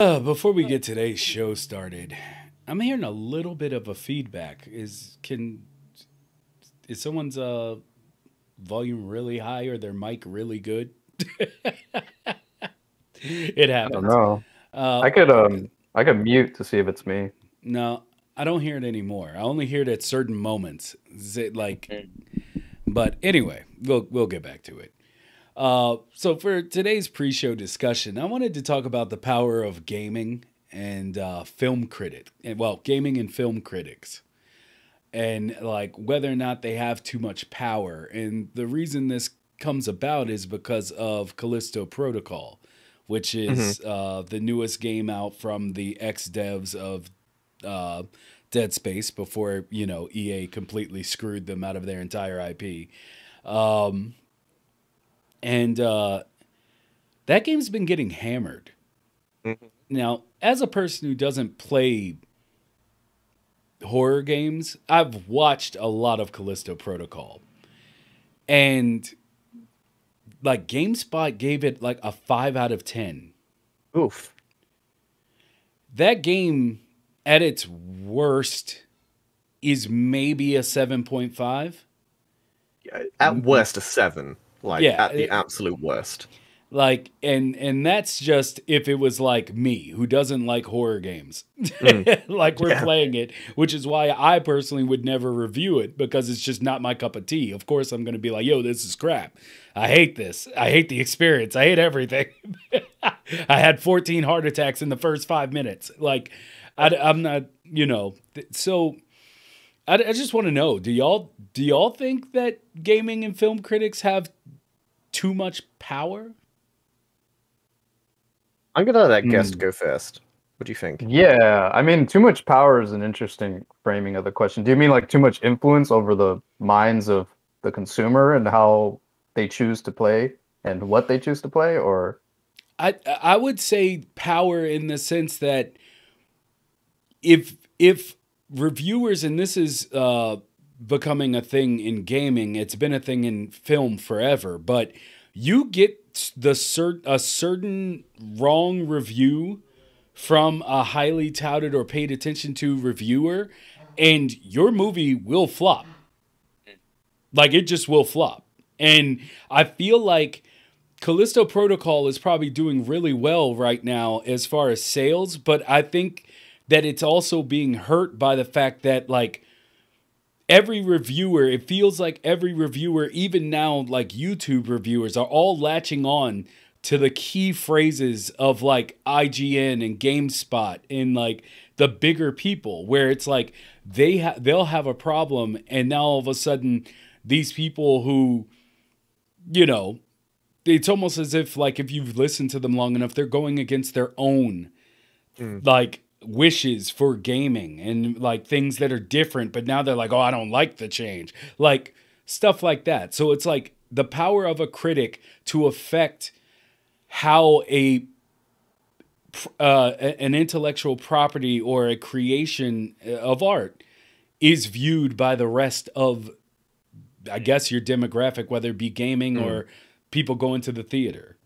Uh, before we get today's show started, I'm hearing a little bit of a feedback. Is can is someone's uh volume really high or their mic really good? it happens. I don't know. Uh, I could um I could mute to see if it's me. No, I don't hear it anymore. I only hear it at certain moments. Is it like, but anyway, we'll we'll get back to it. Uh, so for today's pre-show discussion, I wanted to talk about the power of gaming and uh, film critic, and well, gaming and film critics, and like whether or not they have too much power. And the reason this comes about is because of Callisto Protocol, which is uh, the newest game out from the ex devs of uh, Dead Space before you know EA completely screwed them out of their entire IP. Um, and uh, that game's been getting hammered. Mhm. Now, as a person who doesn't play horror games, I've watched a lot of Callisto Protocol, and like GameSpot gave it like a five out of ten. Oof. That game, at its worst, is maybe a seven point five. At worst, a seven. Like Yeah, at the it- absolute worst. like and and that's just if it was like me who doesn't like horror games. Mm. Like we're Yeah. playing it which is why i personally would never review it because it's just not my cup of tea. Of course i'm going to be like yo this is crap. I hate this. I hate the experience. I hate everything. I had 14 heart attacks in the first five minutes. Like I, i'm not you know th- so I, I just want to know do y'all do y'all think that gaming and film critics have too much power I'm gonna let that guest Hmm. go first. What do you think? Yeah, I mean, too much power is an interesting framing of the question. Do you mean like too much influence over the minds of the consumer and how they choose to play and what they choose to play, or I I would say power in the sense that if if reviewers and this is uh becoming a thing in gaming, it's been a thing in film forever, but you get the cert a certain wrong review from a highly touted or paid attention to reviewer and your movie will flop. Like it just will flop. And I feel like Callisto Protocol is probably doing really well right now as far as sales, but I think that it's also being hurt by the fact that like every reviewer, it feels like every reviewer, even now like YouTube reviewers, are all latching on to the key phrases of like IGN and GameSpot and like the bigger people where it's like they ha- they'll have a problem and now all of a sudden these people who you know it's almost as if like if you've listened to them long enough they're going against their own Mm. like wishes for gaming and like things that are different but now they're like oh I don't like the change. Like stuff like that. So it's like the power of a critic to affect how a uh, an intellectual property or a creation uh, of art is viewed by the rest of I guess your demographic whether it be gaming or people going to the theater.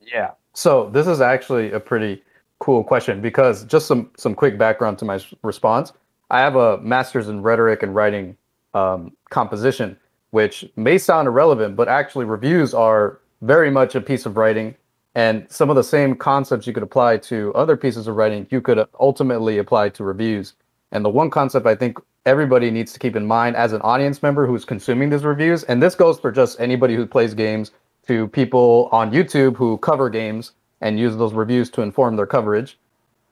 Yeah. So this is actually a pretty cool question because just some some quick background to my response. I have a master's in rhetoric and writing um, composition, which may sound irrelevant, but actually reviews are very much a piece of writing, and some of the same concepts you could apply to other pieces of writing you could ultimately apply to reviews. And the one concept I think everybody needs to keep in mind as an audience member who's consuming these reviews, and this goes for just anybody who plays games to people on YouTube who cover games and use those reviews to inform their coverage.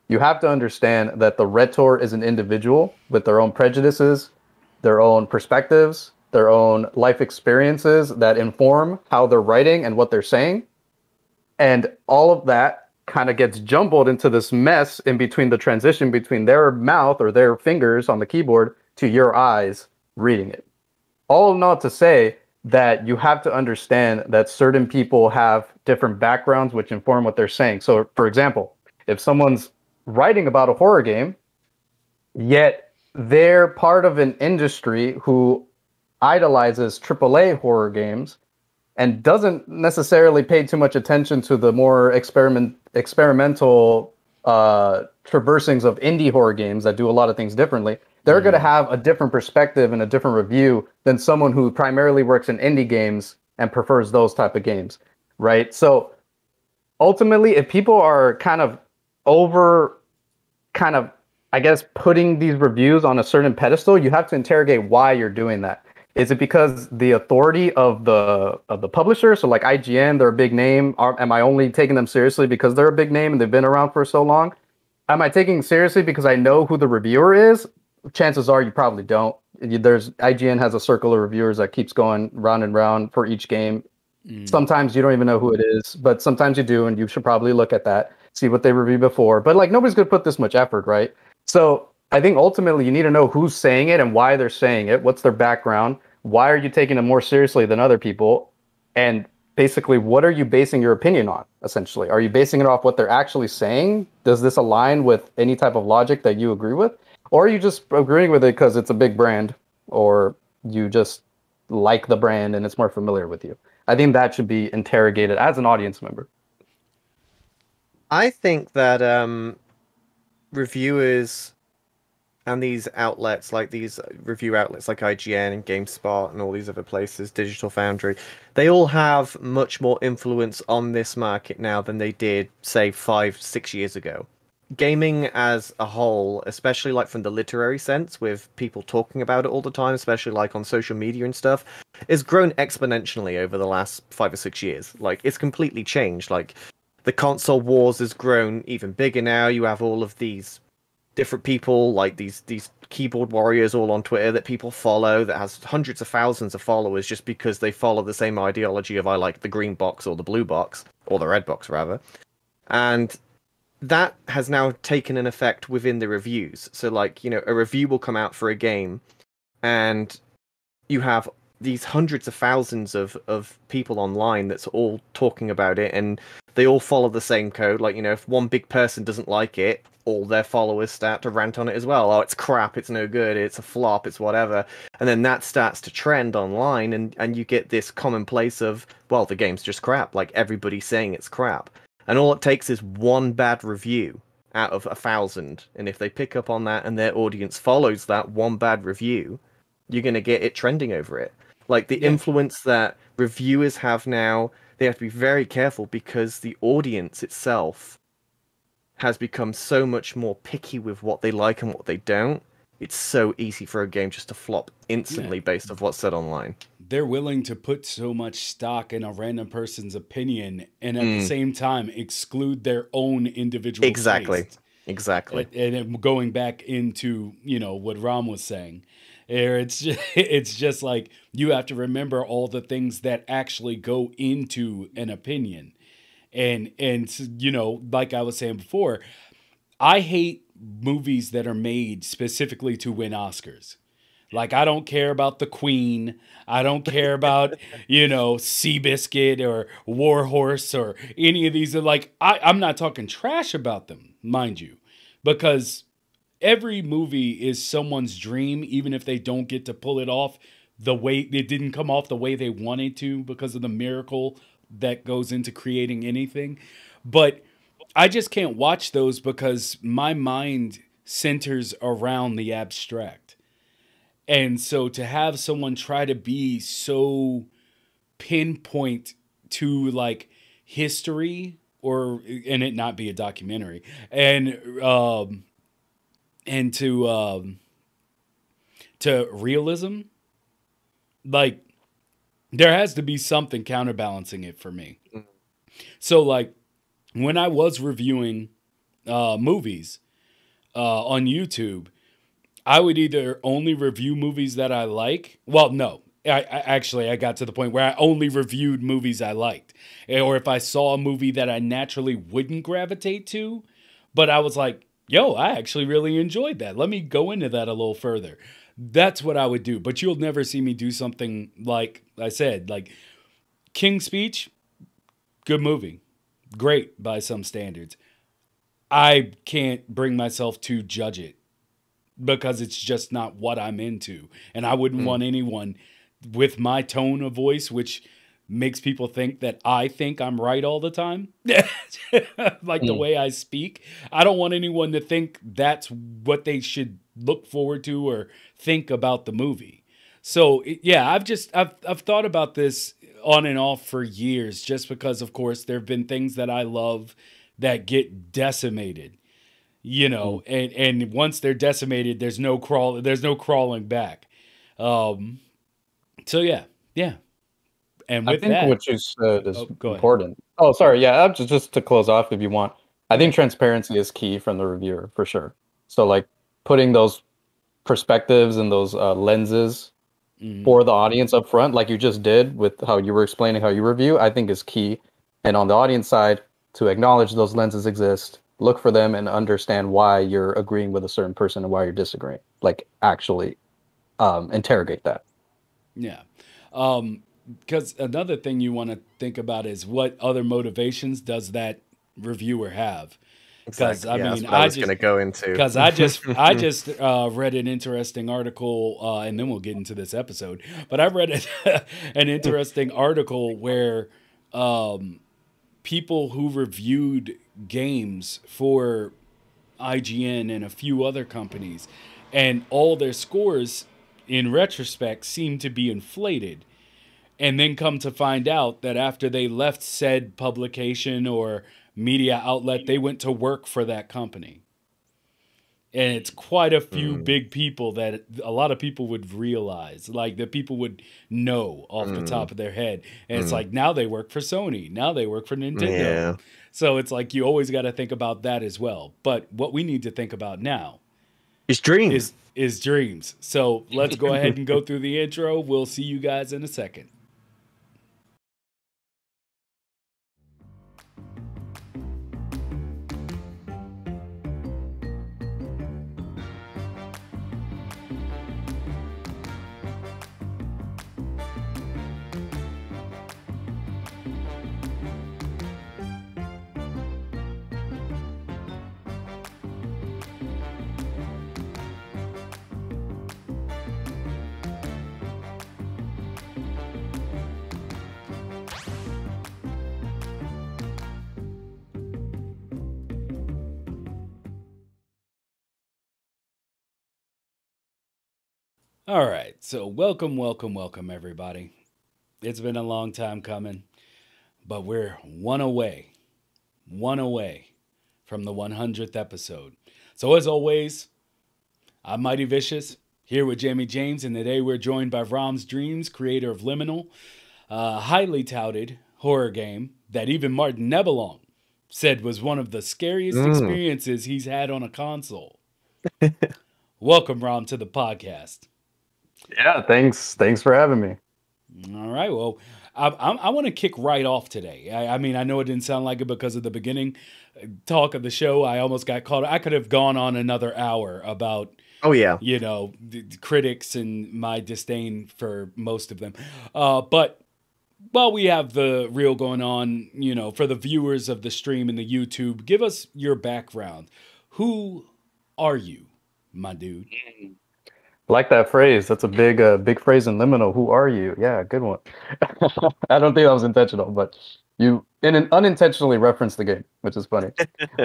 You have to understand that the rhetor is an individual with their own prejudices, their own perspectives, their own life experiences that inform how they're writing and what they're saying. And all of that kind of gets jumbled into this mess in between the transition between their mouth or their fingers on the keyboard to your eyes reading it. All not to say that you have to understand that certain people have different backgrounds which inform what they're saying. So, for example, if someone's writing about a horror game, yet they're part of an industry who idolizes AAA horror games, and doesn't necessarily pay too much attention to the more experiment experimental uh, traversing's of indie horror games that do a lot of things differently, they're mm. going to have a different perspective and a different review than someone who primarily works in indie games and prefers those type of games, right? So ultimately, if people are kind of over, kind of, I guess, putting these reviews on a certain pedestal, you have to interrogate why you're doing that. Is it because the authority of the of the publisher? So like IGN, they're a big name. Are, am I only taking them seriously because they're a big name and they've been around for so long? Am I taking seriously because I know who the reviewer is? Chances are you probably don't. There's IGN has a circle of reviewers that keeps going round and round for each game. Mm. Sometimes you don't even know who it is, but sometimes you do, and you should probably look at that, see what they reviewed before. But like nobody's gonna put this much effort, right? So I think ultimately you need to know who's saying it and why they're saying it. What's their background? why are you taking it more seriously than other people? And basically, what are you basing your opinion on? Essentially, are you basing it off what they're actually saying? Does this align with any type of logic that you agree with, or you just agreeing with it because it's a big brand, or you just like the brand and it's more familiar with you? I think that should be interrogated as an audience member. I think that um, reviewers and these outlets like these review outlets like IGN and GameSpot and all these other places, Digital Foundry, they all have much more influence on this market now than they did, say, five, six years ago. Gaming as a whole, especially like from the literary sense, with people talking about it all the time, especially like on social media and stuff, has grown exponentially over the last five or six years. Like it's completely changed. Like the console wars has grown even bigger now. You have all of these different people like these these keyboard warriors all on Twitter that people follow that has hundreds of thousands of followers just because they follow the same ideology of I like the green box or the blue box or the red box rather. And that has now taken an effect within the reviews. So like, you know, a review will come out for a game and you have these hundreds of thousands of, of people online that's all talking about it and they all follow the same code. Like, you know, if one big person doesn't like it, all their followers start to rant on it as well. Oh, it's crap, it's no good, it's a flop, it's whatever. And then that starts to trend online and, and you get this commonplace of, well, the game's just crap. Like everybody's saying it's crap. And all it takes is one bad review out of a thousand. And if they pick up on that and their audience follows that one bad review, you're gonna get it trending over it. Like the yeah. influence that reviewers have now, they have to be very careful because the audience itself has become so much more picky with what they like and what they don't. It's so easy for a game just to flop instantly yeah. based off what's said online. They're willing to put so much stock in a random person's opinion and at mm. the same time exclude their own individual Exactly. Taste. Exactly. And, and going back into, you know, what Ram was saying. It's just, it's just like you have to remember all the things that actually go into an opinion and and you know like i was saying before i hate movies that are made specifically to win oscars like i don't care about the queen i don't care about you know seabiscuit or warhorse or any of these like I, i'm not talking trash about them mind you because every movie is someone's dream even if they don't get to pull it off the way it didn't come off the way they wanted to because of the miracle that goes into creating anything. But I just can't watch those because my mind centers around the abstract. And so to have someone try to be so pinpoint to like history or and it not be a documentary and um and to um to realism like there has to be something counterbalancing it for me. Mm-hmm. So like when I was reviewing uh, movies uh, on YouTube, I would either only review movies that I like. Well, no, I, I, actually I got to the point where I only reviewed movies I liked, eh, or if I saw a movie that I naturally wouldn't gravitate to, but I was like, "Yo, I actually really enjoyed that. Let me go into that a little further." That's what I would do. But you'll never see me do something like I said, like King's Speech, good movie. Great by some standards. I can't bring myself to judge it because it's just not what I'm into. And I wouldn't mm. want anyone with my tone of voice, which makes people think that I think I'm right all the time, like mm. the hmm. way I speak. I don't want anyone to think that's what they should look forward to or think about the movie. So yeah, I've just I've I've thought about this on and off for years, just because of course there have been things that I love that get decimated, you know, mm. and and once they're decimated, there's no crawl, there's no crawling back. Um, so yeah, yeah. And I think that, what you said is oh, important. Oh, sorry, yeah, just just to close off, if you want, I think transparency is key from the reviewer for sure. So like putting those perspectives and those uh, lenses mm-hmm. for the audience up front, like you just did with how you were explaining how you review, I think is key. And on the audience side, to acknowledge those lenses exist, look for them, and understand why you're agreeing with a certain person and why you're disagreeing. Like actually um, interrogate that. Yeah. Um, because another thing you want to think about is what other motivations does that reviewer have? Because exactly. I mean, yeah, I, I was going to go into because I just I just uh, read an interesting article, uh, and then we'll get into this episode. But I read an interesting article where um, people who reviewed games for IGN and a few other companies, and all their scores in retrospect seem to be inflated and then come to find out that after they left said publication or media outlet, they went to work for that company. And it's quite a few mm. big people that a lot of people would realize, like that people would know off mm. the top of their head. And mm. it's like now they work for Sony, now they work for Nintendo. Yeah. So it's like you always got to think about that as well. But what we need to think about now is dreams. Is, is dreams. So let's go ahead and go through the intro. We'll see you guys in a second. All right. So, welcome, welcome, welcome, everybody. It's been a long time coming, but we're one away, one away from the 100th episode. So, as always, I'm Mighty Vicious here with Jamie James, and today we're joined by Rom's Dreams, creator of Liminal, a highly touted horror game that even Martin Nebelong said was one of the scariest mm. experiences he's had on a console. Welcome, Rom, to the podcast. Yeah, thanks. Thanks for having me. All right. Well, I, I, I want to kick right off today. I, I, mean, I know it didn't sound like it because of the beginning uh, talk of the show. I almost got caught. I could have gone on another hour about. Oh yeah. You know, critics and my disdain for most of them. Uh, but while we have the reel going on, you know, for the viewers of the stream and the YouTube, give us your background. Who are you, my dude? Like that phrase. That's a big, uh, big phrase in liminal. Who are you? Yeah, good one. I don't think that was intentional, but you in an unintentionally referenced the game, which is funny.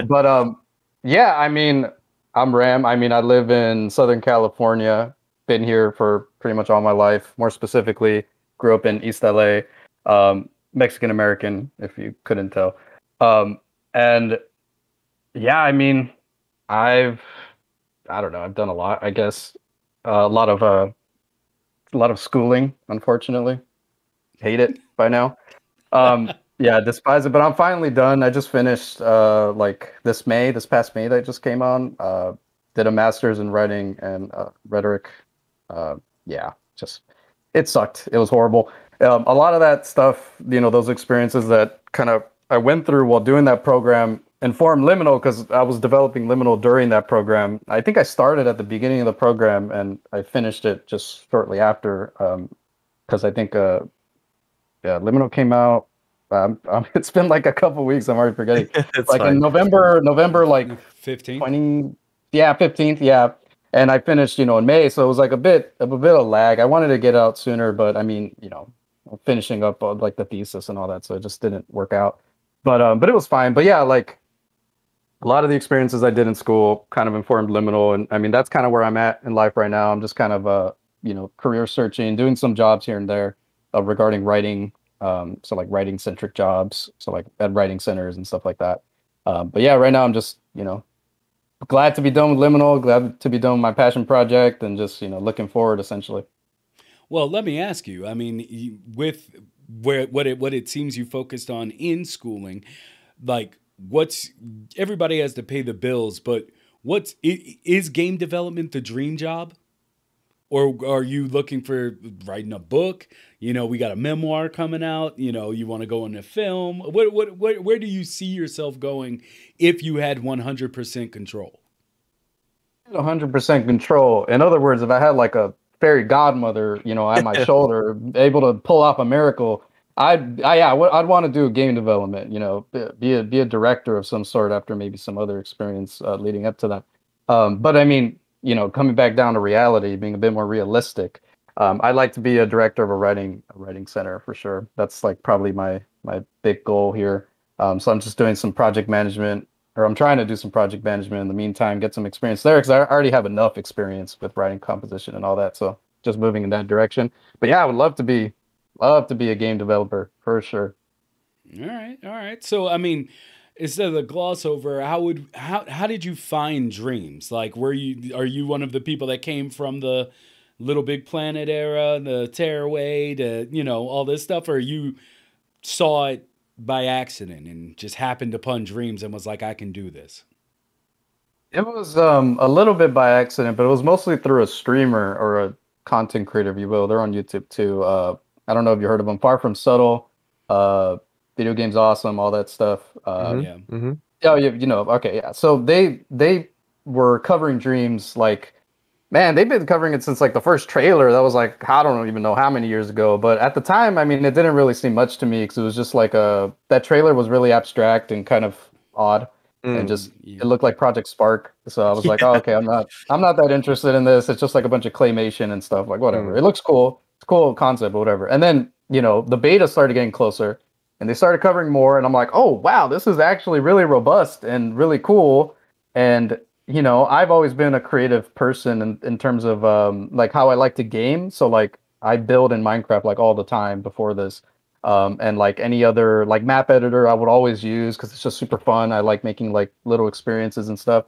but um, yeah, I mean, I'm Ram. I mean, I live in Southern California. Been here for pretty much all my life. More specifically, grew up in East LA. Um, Mexican American, if you couldn't tell. Um, and yeah, I mean, I've I don't know. I've done a lot. I guess a lot of uh, a lot of schooling, unfortunately. Hate it by now. Um, yeah, despise it. But I'm finally done. I just finished uh, like this May, this past May that just came on. Uh, did a master's in writing and uh, rhetoric. Uh, yeah, just it sucked. It was horrible. Um, a lot of that stuff, you know, those experiences that kind of I went through while doing that program informed Liminal because I was developing Liminal during that program. I think I started at the beginning of the program and I finished it just shortly after because um, I think uh, yeah, Liminal came out. Um, um, it's been like a couple weeks. I'm already forgetting. like fine. in November, November like 15th, 20, yeah, 15th, yeah. And I finished, you know, in May, so it was like a bit of a bit of lag. I wanted to get out sooner, but I mean, you know, finishing up uh, like the thesis and all that, so it just didn't work out. But um, but it was fine. But yeah, like a lot of the experiences I did in school kind of informed liminal, and I mean that's kind of where I'm at in life right now. I'm just kind of uh, you know, career searching, doing some jobs here and there uh, regarding writing. Um, so like writing centric jobs, so like at writing centers and stuff like that. Um, but yeah, right now I'm just you know glad to be done with liminal, glad to be done with my passion project, and just you know looking forward essentially. Well, let me ask you. I mean, with where what it what it seems you focused on in schooling, like what's everybody has to pay the bills, but what's is game development the dream job? Or are you looking for writing a book? You know, we got a memoir coming out. You know, you want to go into film. What, what, what, where do you see yourself going if you had 100% control? 100% control. In other words, if I had like a fairy godmother, you know, at my shoulder, able to pull off a miracle, I'd, I, yeah, I'd want to do game development. You know, be a be a director of some sort after maybe some other experience uh, leading up to that. Um, but I mean, you know, coming back down to reality, being a bit more realistic. Um, I'd like to be a director of a writing a writing center for sure. That's like probably my my big goal here. Um, so I'm just doing some project management, or I'm trying to do some project management in the meantime, get some experience there because I already have enough experience with writing composition and all that. So just moving in that direction. But yeah, I would love to be love to be a game developer for sure. All right, all right. So I mean, instead of the gloss over, how would how how did you find dreams? Like, were you are you one of the people that came from the Little Big Planet era, the Tearaway, to you know all this stuff, or you saw it by accident and just happened upon dreams and was like, I can do this? It was um, a little bit by accident, but it was mostly through a streamer or a content creator, if you will. They're on YouTube too. Uh, I don't know if you heard of them. Far from subtle. Uh, video games awesome, all that stuff. Uh, mm-hmm. Yeah. Mm-hmm. Oh, you, you know, okay, yeah. So they they were covering dreams like, man, they've been covering it since like the first trailer. That was like I don't even know how many years ago. But at the time, I mean, it didn't really seem much to me because it was just like a that trailer was really abstract and kind of odd. Mm, and just yeah. it looked like Project Spark, so I was yeah. like, "Oh, okay, I'm not, I'm not that interested in this. It's just like a bunch of claymation and stuff. Like, whatever. Mm. It looks cool. Cool concept, whatever." And then you know, the beta started getting closer, and they started covering more and i'm like oh wow this is actually really robust and really cool. And you know i've always been a creative person in, in terms of um, like how i like to game. So like i build in minecraft like all the time before this. Um, and like any other like map editor i would always use because it's just super fun. I like making like little experiences and stuff.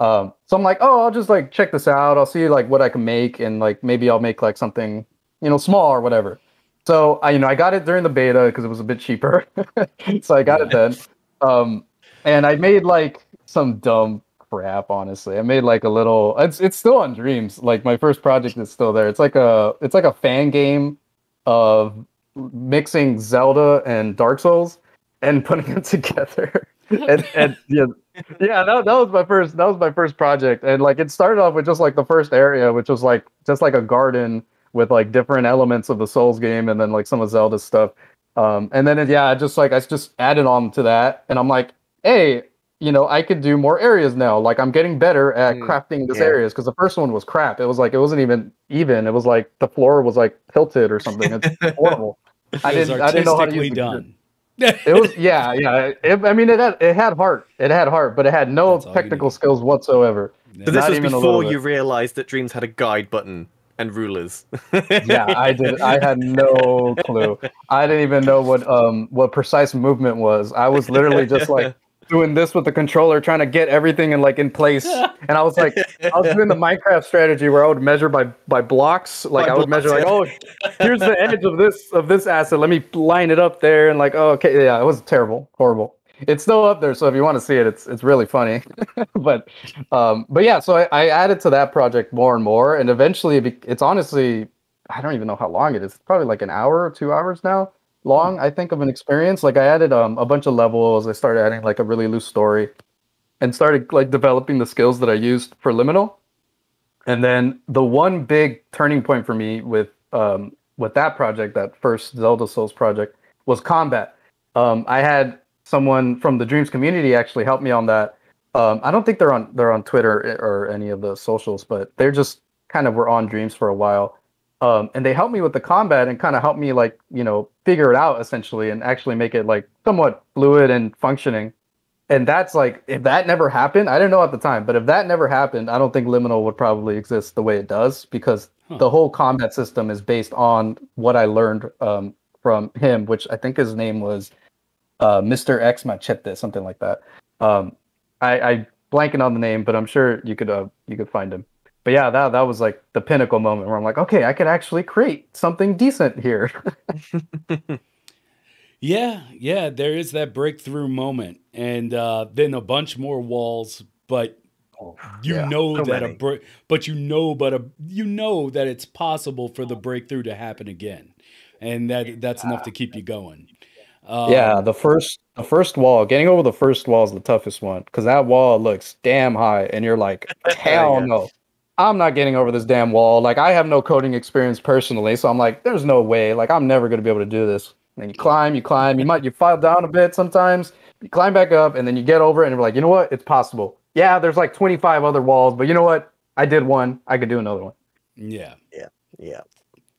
Um, so i'm like oh i'll just like check this out. I'll see like what i can make and like maybe i'll make like something you know small or whatever so I, you know, I got it during the beta because it was a bit cheaper. so I got it then. Um, and I made like some dumb crap. Honestly, I made like a little. It's it's still on Dreams. Like my first project is still there. It's like a it's like a fan game of mixing Zelda and Dark Souls and putting them together. and, and yeah, yeah, that, that was my first that was my first project. And like it started off with just like the first area, which was like just like a garden with like different elements of the Souls game and then like some of Zelda's stuff. Um, and then yeah, I just like I just added on to that, and I'm like, hey, you know, I could do more areas now. Like I'm getting better at mm, crafting these yeah. areas because the first one was crap. It was like it wasn't even even. It was like the floor was like tilted or something. It's horrible. I didn't. I didn't know how to use done. it was yeah yeah. It, I mean, it had it had heart. It had heart, but it had no technical skills whatsoever. So this was before you realized that Dreams had a guide button and rulers. yeah, I did. I had no clue. I didn't even know what um what precise movement was. I was literally just like doing this with the controller, trying to get everything in like in place. And I was like, I was doing the Minecraft strategy where I would measure by by blocks. Like by I would blocks, measure like, oh, here's the edge of this of this asset. Let me line it up there. And like, oh, okay, yeah, it was terrible, horrible it's still up there. So if you want to see it, it's it's really funny. but um, but yeah, so I, I, added to that project more and more, and eventually it's honestly I don't even know how long it is. It's probably like an hour or two hours now long. I think of an experience. Like I added um, a bunch of levels. I started adding like a really loose story, and started like developing the skills that I used for Liminal. And then the one big turning point for me with um, with that project, that first Zelda Souls project, was combat. Um, I had someone from the Dreams community actually helped me on that. Um, I don't think they're on they're on Twitter or any of the socials, but they're just kind of were on Dreams for a while. Um, and they helped me with the combat and kind of helped me like you know figure it out essentially and actually make it like somewhat fluid and functioning and that's like if that never happened i didn't know at the time but if that never happened i don't think liminal would probably exist the way it does because huh. the whole combat system is based on what i learned um, from him which i think his name was uh, mr x machete something like that. Um, I, I blanking on the name but i'm sure you could uh, you could find him. But yeah that, that was like the pinnacle moment where i'm like okay i could actually create something decent here. Yeah, yeah, there is that breakthrough moment, and uh, then a bunch more walls, but oh, you yeah, know so that many. a break, but you know, but a you know that it's possible for the breakthrough to happen again, and that that's enough to keep you going. Um, yeah, the first the first wall, getting over the first wall is the toughest one because that wall looks damn high, and you're like, hell yeah. no. I'm not getting over this damn wall. Like I have no coding experience personally, so I'm like, there's no way. Like I'm never gonna be able to do this. And you climb, you climb, you might you fall down a bit sometimes, you climb back up, and then you get over it, and you're like, you know what? It's possible. Yeah, there's like 25 other walls, but you know what? I did one. I could do another one. Yeah. Yeah. Yeah.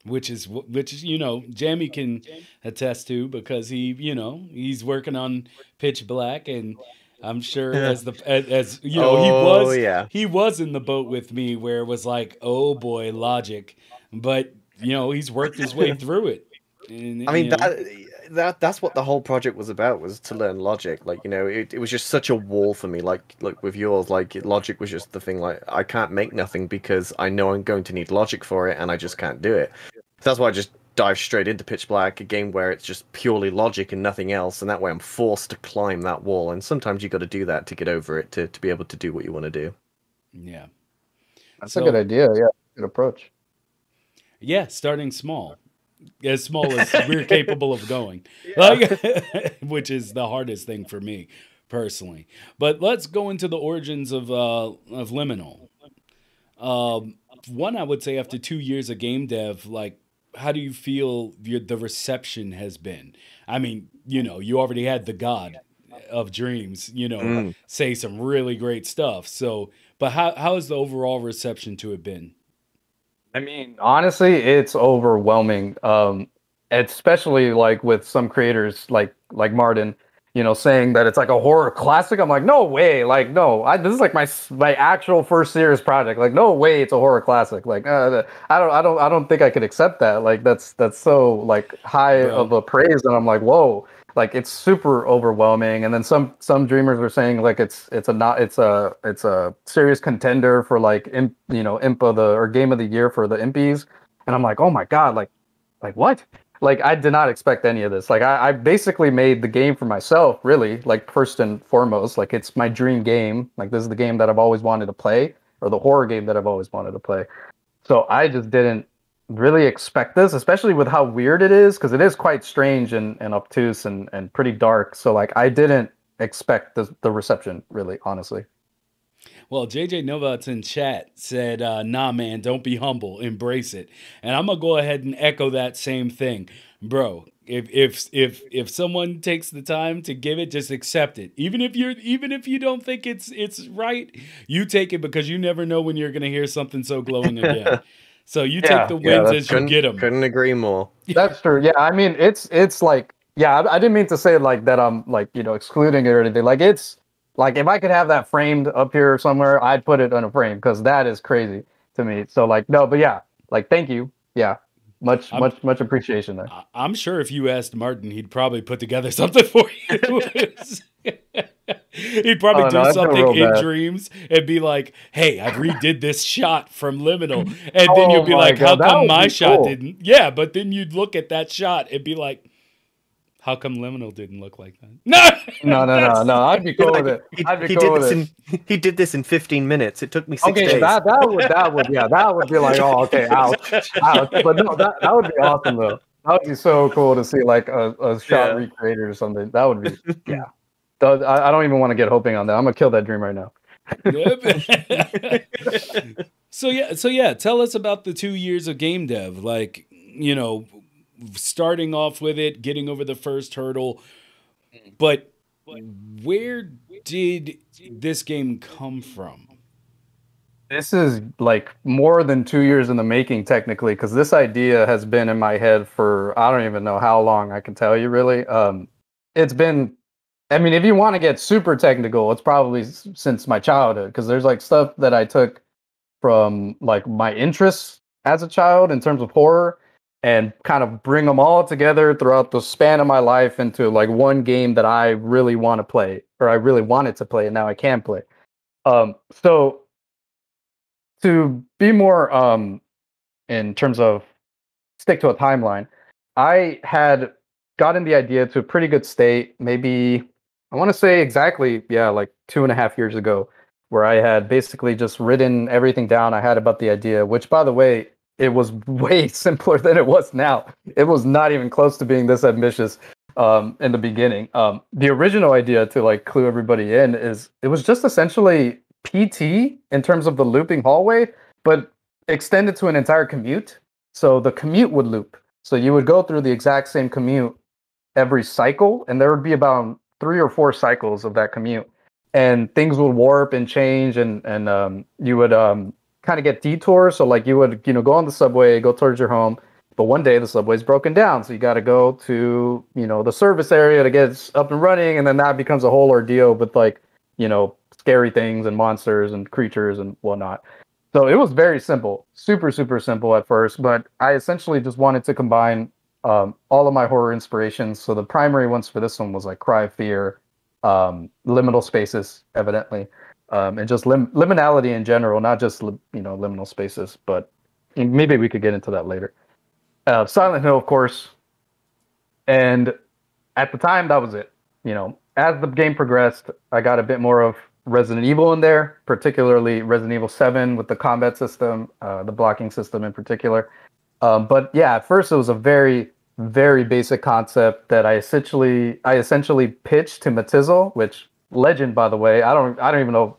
Which is which you know Jamie can attest to because he you know he's working on Pitch Black and I'm sure as the as, as you know oh, he was yeah. he was in the boat with me where it was like oh boy logic but you know he's worked his way through it and, I mean know. that that that's what the whole project was about was to learn logic. Like you know, it, it was just such a wall for me. Like like with yours, like logic was just the thing. Like I can't make nothing because I know I'm going to need logic for it, and I just can't do it. That's why I just dive straight into Pitch Black, a game where it's just purely logic and nothing else, and that way I'm forced to climb that wall. And sometimes you got to do that to get over it to to be able to do what you want to do. Yeah, that's so, a good idea. Yeah, good approach. Yeah, starting small as small as we're capable of going, like, which is the hardest thing for me personally. But let's go into the origins of uh, of Liminal. Um, one, I would say after two years of game dev, like, how do you feel your, the reception has been? I mean, you know, you already had the God of Dreams, you know, mm. say some really great stuff. So, but how how has the overall reception to it been? I mean, honestly, it's overwhelming. Um, especially like with some creators like like Martin, you know, saying that it's like a horror classic. I'm like, no way. Like, no, I, this is like my my actual first serious project. Like, no way, it's a horror classic. Like, uh, I don't, I don't, I don't think I could accept that. Like, that's that's so like high Bro. of a praise, and I'm like, whoa like it's super overwhelming. And then some some dreamers are saying like it's it's a not it's a it's a serious contender for like imp, you know impa the or game of the year for the impies. And i'm like oh my god like like what? Like i did not expect any of this. Like I, I basically made the game for myself really like first and foremost. Like it's my dream game. Like this is the game that i've always wanted to play or the horror game that i've always wanted to play. So i just didn't really expect this, especially with how weird it is, because it is quite strange and, and obtuse and, and pretty dark. So like I didn't expect the, the reception really, honestly. Well, JJ Novats in chat said, uh, "Nah, man, don't be humble, embrace it." And I'm gonna go ahead and echo that same thing, bro. If if if if someone takes the time to give it, just accept it. Even if you're even if you don't think it's it's right, you take it because you never know when you're gonna hear something so glowing again. So you yeah, take the wins yeah, as you get them. Couldn't agree more. That's true. Yeah, I mean, it's it's like yeah, I, I, didn't mean to say like that. I'm like you know excluding it or anything. Like it's like if I could have that framed up here somewhere, I'd put it on a frame because that is crazy to me. So like no, but yeah, like thank you. Yeah, much I'm, much much appreciation there. I'm sure if you asked Martin, he'd probably put together something for you. He'd probably oh, do no, something in bad. dreams and be like, "Hey, I redid this shot from Liminal," and oh then you'd be oh like, God, "How come my shot cool. didn't?" Yeah, but then you'd look at that shot and be like, "How come Liminal didn't look like that?" No, no, no, no, no. I'd be cool with it. I'd be he cool did this in he did this in 15 minutes. It took me six okay, days. that that would that would yeah that would be like oh okay ouch ouch. But no, that that would be awesome though. That would be so cool to see like a, a shot yeah. recreated or something. That would be yeah. I, don't even want to get hoping on that. I'm gonna kill that dream right now. so yeah, so yeah, tell us about the two years of game dev. Like, you know, starting off with it, getting over the first hurdle, but where did this game come from? This is like more than two years in the making, technically, because this idea has been in my head for I don't even know how long. I can tell you, really. Um, it's been. I mean, if you want to get super technical, it's probably since my childhood, because there's like stuff that I took from like my interests as a child in terms of horror, and kind of bring them all together throughout the span of my life into like one game that I really want to play, or I really wanted to play, and now I can play. Um, so to be more um, in terms of stick to a timeline, I had gotten the idea to a pretty good state, maybe I want to say exactly, yeah, like two and a half years ago, where I had basically just written everything down I had about the idea, which by the way, it was way simpler than it was now. It was not even close to being this ambitious um, in the beginning. Um, the original idea to like clue everybody in is it was just essentially PT in terms of the looping hallway, but extended to an entire commute. So the commute would loop. So you would go through the exact same commute every cycle, and there would be about three or four cycles of that commute, and things would warp and change, and and um, you would um, kind of get detours. So like you would you know go on the subway, go towards your home, but one day the subway's broken down, so you got to go to you know the service area to get it up and running, and then that becomes a whole ordeal with like you know scary things and monsters and creatures and whatnot. So it was very simple, super super simple at first, but I essentially just wanted to combine um, all of my horror inspirations. So the primary ones for this one was like Cry of Fear, um, liminal spaces, evidently, um, and just lim- liminality in general, not just li- you know liminal spaces, but maybe we could get into that later. Uh, Silent Hill, of course, and at the time that was it. You know, as the game progressed, I got a bit more of Resident Evil in there, particularly Resident Evil 7 with the combat system, uh, the blocking system in particular. Um, but yeah, at first it was a very, very basic concept that I essentially I essentially pitched to Matizel, which legend by the way. I don't I don't even know.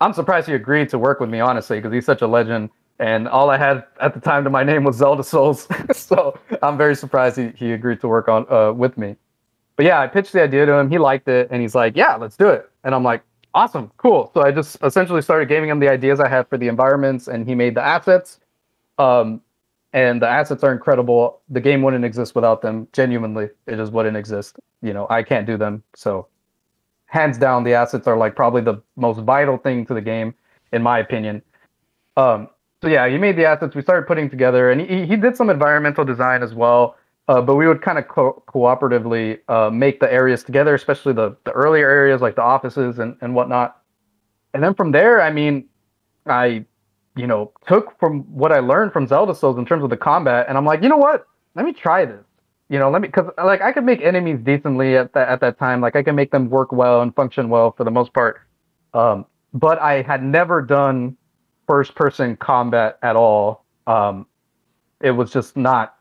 I'm surprised he agreed to work with me honestly because he's such a legend. And all I had at the time to my name was Zelda Souls, so I'm very surprised he, he agreed to work on uh, with me. But yeah, I pitched the idea to him. He liked it, and he's like, "Yeah, let's do it." And I'm like, Awesome, cool. So I just essentially started giving him the ideas I had for the environments, and he made the assets. Um, and the assets are incredible. The game wouldn't exist without them. Genuinely, it just wouldn't exist. You know, I can't do them. So, hands down, the assets are like probably the most vital thing to the game, in my opinion. Um, so yeah, he made the assets. We started putting together, and he he did some environmental design as well. Uh, but we would kind of co- cooperatively uh, make the areas together, especially the, the earlier areas like the offices and, and whatnot. And then from there, I mean, I, you know, took from what I learned from Zelda Souls in terms of the combat, and I'm like, you know what? Let me try this. You know, let me because like I could make enemies decently at that at that time. Like I can make them work well and function well for the most part. Um, but I had never done first person combat at all. Um, it was just not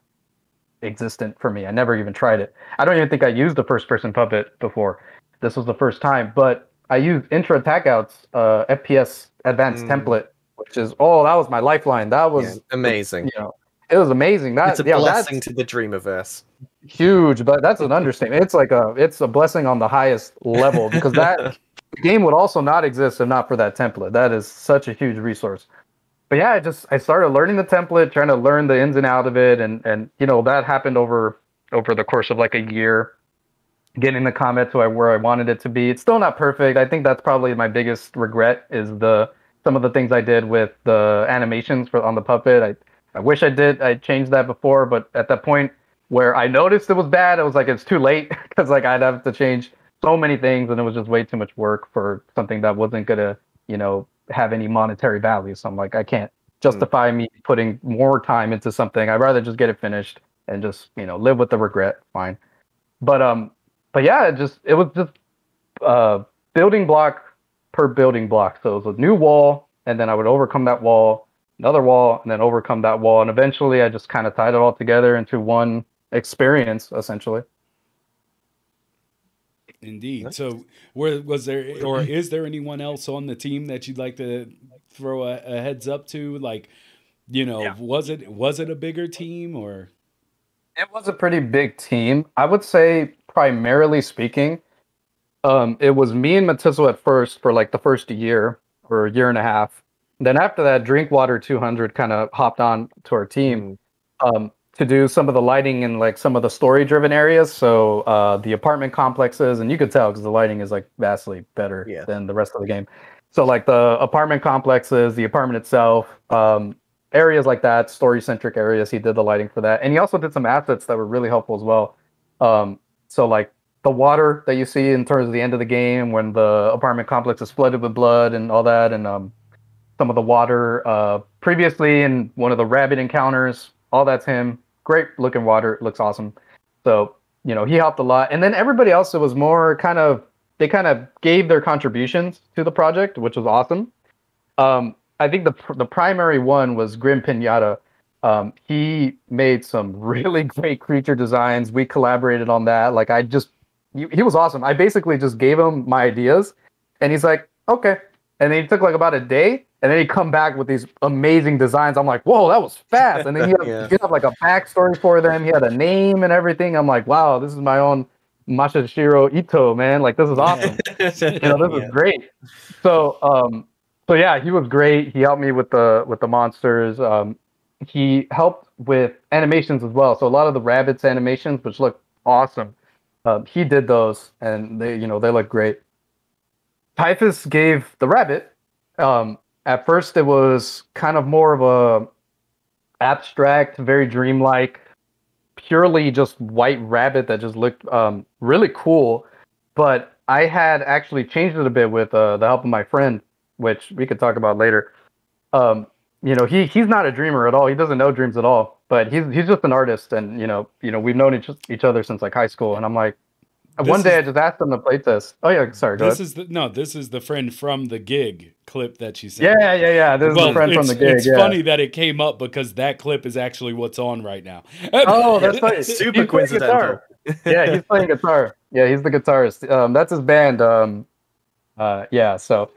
existent for me. I never even tried it. I don't even think I used the first person puppet before. This was the first time, but I used Intra Attack Out's uh, FPS advanced mm. template, which is oh, that was my lifeline. That was yeah, amazing. You know, it was amazing. That, it's a yeah, blessing to the Dreamiverse. Huge, but that's an understatement. It's like a it's a blessing on the highest level because that game would also not exist if not for that template. That is such a huge resource but yeah, I just I started learning the template, trying to learn the ins and out of it, and and you know that happened over over the course of like a year, getting the combat to where I wanted it to be. It's still not perfect. I think that's probably my biggest regret is the some of the things I did with the animations for on the puppet. I I wish I did I changed that before, but at that point where I noticed it was bad, it was like it's too late because like I'd have to change so many things, and it was just way too much work for something that wasn't gonna you know have any monetary value. So I'm like, I can't justify mm. me putting more time into something. I'd rather just get it finished and just you know live with the regret. Fine. But um, but yeah, it just it was just uh building block per building block. So it was a new wall, and then I would overcome that wall, another wall, and then overcome that wall, and eventually I just kind of tied it all together into one experience, essentially. Indeed. So, where was there, or is there anyone else on the team that you'd like to throw a, a heads up to? Like, you know, yeah. was it was it a bigger team or? It was a pretty big team. I would say, primarily speaking, um, it was me and Matizel at first for like the first year or a year and a half. then after that, Drinkwater 200 kind of hopped on to our team Mm. um, to do some of the lighting in like some of the story driven areas. So uh, the apartment complexes, and you could tell because the lighting is like vastly better Yeah. than the rest of the game. So like the apartment complexes, the apartment itself, um, areas like that, story centric areas. He did the lighting for that, and he also did some assets that were really helpful as well. Um, so like the water that you see in terms of the end of the game when the apartment complex is flooded with blood and all that, and um, some of the water uh, previously in one of the rabbit encounters. All that's him. Great looking water. It Looks awesome. So you know he helped a lot, and then everybody else was more kind of they kind of gave their contributions to the project, which was awesome. Um, I think the the primary one was Grim Pinata. Um, he made some really great creature designs. We collaborated on that. Like I just, he, was awesome. I basically just gave him my ideas, and he's like, okay. And then he took like about a day, and then he come back with these amazing designs. I'm like, whoa, that was fast. And then he had, Yeah. he had like a backstory for them. He had a name and everything. I'm like, wow, this is my own Masahiro Ito, man. Like this is awesome you know this Yeah. is great so um so yeah he was great he helped me with the with the monsters um he helped with animations as well so a lot of the rabbits animations which look awesome um, he did those and they you know they look great. Typhus gave the rabbit. Um at first it was kind of more of a abstract very dreamlike purely just white rabbit that just looked um really cool. But I had actually changed it a bit with uh, the help of my friend, which we could talk about later. Um, you know, he he's not a dreamer at all. He doesn't know dreams at all. But he's he's just an artist, and you know, you know, we've known each each other since like high school. And I'm like, This one day is- I just asked him to play test. Oh yeah, sorry, go This ahead. is the no. This is the friend from the gig clip that she sent. Yeah, yeah, yeah. This is the friend from it's, the gig. it's yeah. funny that it came up because that clip is actually what's on right now. Oh, that's funny. Super He's coincidental. guitar. yeah, he's playing guitar. Yeah, he's the guitarist. Um, that's his band. Um, uh, yeah. So,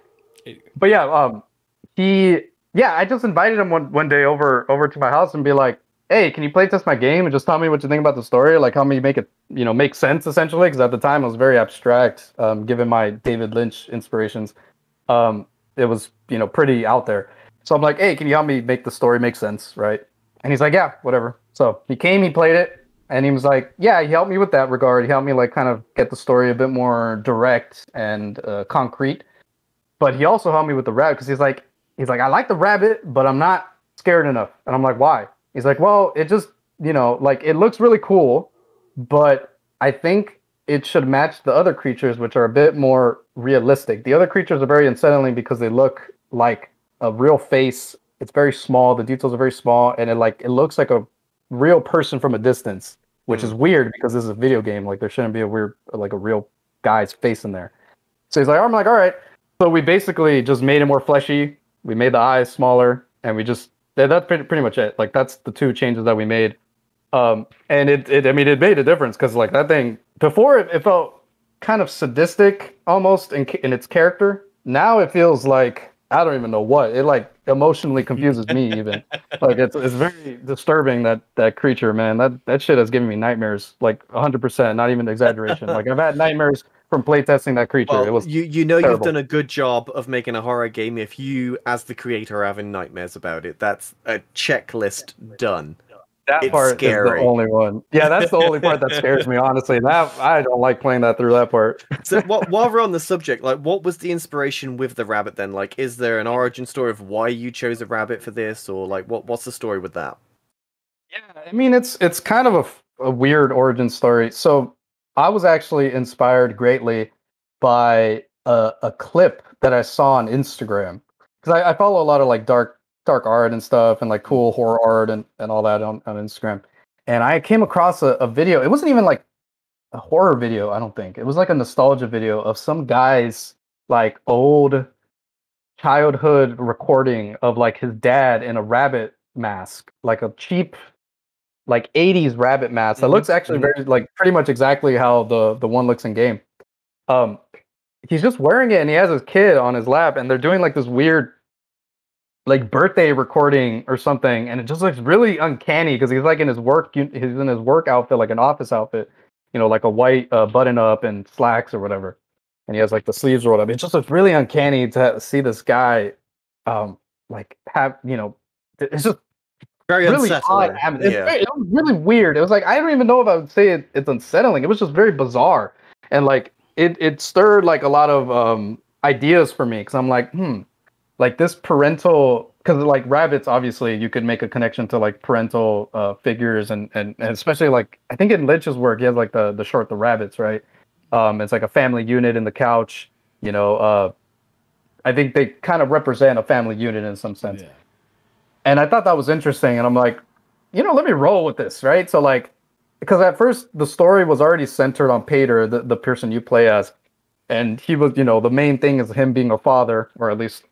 but yeah, um, he, yeah, I just invited him one one day over over to my house and be like, hey, can you play test my game and just tell me what you think about the story? Like, help me make it, you know, make sense essentially. Because at the time it was very abstract, um, given my David Lynch inspirations. Um, it was, you know, pretty out there. So I'm like, hey, can you help me make the story make sense, right? And he's like, yeah, whatever. So he came, he played it, and he was like, yeah, he helped me with that regard. He helped me like kind of get the story a bit more direct and uh, concrete. But he also helped me with the rabbit because he's like, he's like, I like the rabbit, but I'm not scared enough. And I'm like, why? He's like, well, it just, you know, like it looks really cool, but I think it should match the other creatures, which are a bit more realistic. The other creatures are very unsettling because they look like a real face. It's very small. The details are very small, and it like it looks like a real person from a distance, which is mm. weird because this is a video game. Like there shouldn't be a weird like a real guy's face in there. So he's like, I'm like, all right. So we basically just made it more fleshy. We made the eyes smaller, and we just that- that's pretty, pretty much it. Like that's the two changes that we made. Um, and it, it I mean, it made a difference because like that thing before it, it felt kind of sadistic almost in in its character. Now it feels like I don't even know what it like emotionally confuses me even. like it's it's very disturbing that that creature, man. That that shit has given me nightmares, like 100, percent not even exaggeration. like I've had nightmares from playtesting that creature. Well, it was you you know you've done a good job of making a horror game if you, as the creator, are having nightmares about it. That's a checklist done. that it's part scary. is the only one. Yeah, that's the only part that scares me. Honestly, that I don't like playing that through that part. So what, while we're on the subject, like, what was the inspiration with the rabbit then? Like, is there an origin story of why you chose a rabbit for this, or like, what what's the story with that? Yeah, I mean it's it's kind of a, a weird origin story. So I was actually inspired greatly by a, a clip that I saw on Instagram because I, I follow a lot of like dark dark art and stuff and like mm-hmm. cool horror art and, and all that on, on Instagram. And I came across a, a video. It wasn't even like a horror video, I don't think. It was like a nostalgia video of some guy's like old childhood recording of like his dad in a rabbit mask, like a cheap like 80s rabbit mask that Mhm, looks actually mhm. very like pretty much exactly how the the one looks in game. Um he's just wearing it and he has his kid on his lap and they're doing like this weird like birthday recording or something and it just looks really uncanny because he's like in his work he's in his work outfit like an office outfit you know like a white uh, button up and slacks or whatever and he has like the sleeves rolled up it just looks really uncanny to see this guy um like have you know it's just Very really unsettling. odd. atmo- It's Yeah. very- it was really weird. It was like I don't even know if I would say it, it's unsettling. It was just very bizarre, and like it it stirred like a lot of um ideas for me because I'm like, hmm, like this parental because like rabbits obviously you could make a connection to like parental uh, figures and, and and especially like I think in Lynch's work he has like the the short the rabbits right. Um, it's like a family unit in the couch. You know, uh, I think they kind of represent a family unit in some sense Yeah. And I thought that was interesting. And I'm like, you know, let me roll with this, right? So like, because at first the story was already centered on Pater, the, the person you play as, and he was, you know, the main thing is him being a father, or at least,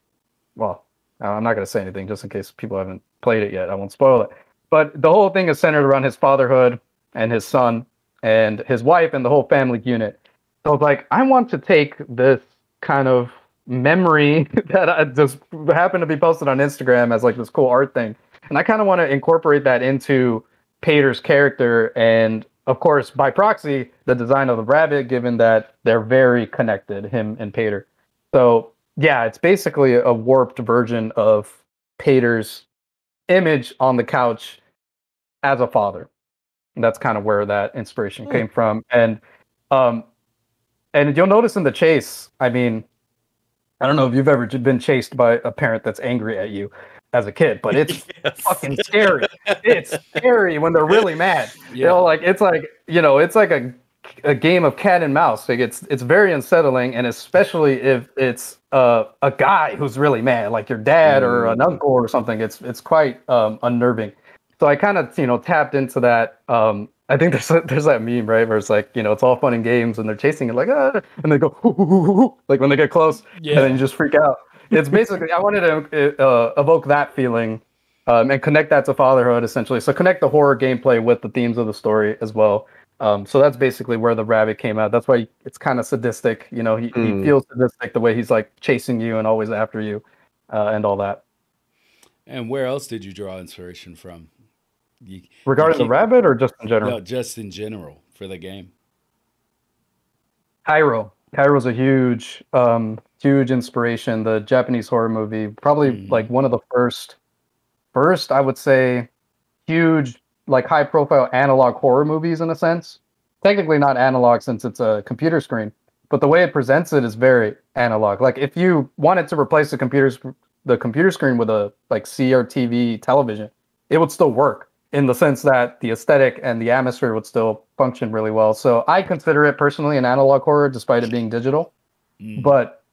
well, uh, I'm not gonna say anything just in case people haven't played it yet. I won't spoil it. But the whole thing is centered around his fatherhood and his son and his wife and the whole family unit. So I was like, I want to take this kind of memory that I just happened to be posted on Instagram as like this cool art thing. And I kind of want to incorporate that into Pater's character and of course by proxy the design of the rabbit given that they're very connected him and Pater. So yeah, it's basically a warped version of Pater's image on the couch as a father. And that's kind of where that inspiration Hmm. came from. And um and you'll notice in the chase, I mean, I don't know if you've ever been chased by a parent that's angry at you as a kid, but it's Yes. fucking scary. It's scary when they're really mad. You Yeah. know, like it's like you know, it's like a a game of cat and mouse. Like it's it's very unsettling, and especially if it's uh, a guy who's really mad, like your dad or an Mm. uncle or something. It's it's quite um, unnerving. So I kind of you know tapped into that. Um, I think there's there's that meme right where it's like you know it's all fun and games and they're chasing it like ah, and they go "Hoo, hoo, hoo, hoo, hoo," like when they get close Yeah. and then you just freak out. It's basically I wanted to uh, evoke that feeling um, and connect that to fatherhood essentially. So connect the horror gameplay with the themes of the story as well. Um, so that's basically where the rabbit came out. That's why it's kind of sadistic. You know, he, Hmm. he feels sadistic the way he's like chasing you and always after you uh, and all that. And where else did you draw inspiration from? You, Regarding the rabbit or just in general? no, just in general for the game. Kairo. Kairo's a huge, um, huge inspiration. The Japanese horror movie, probably Mhm. like one of the first, first I would say, huge like high profile analog horror movies in a sense. Technically not analog since it's a computer screen, but the way it presents it is very analog. Like if you wanted to replace the computer the computer screen with a like CRTV television, it would still work in the sense that the aesthetic and the atmosphere would still function really well. So I consider it personally an analog horror despite it being digital Mm. but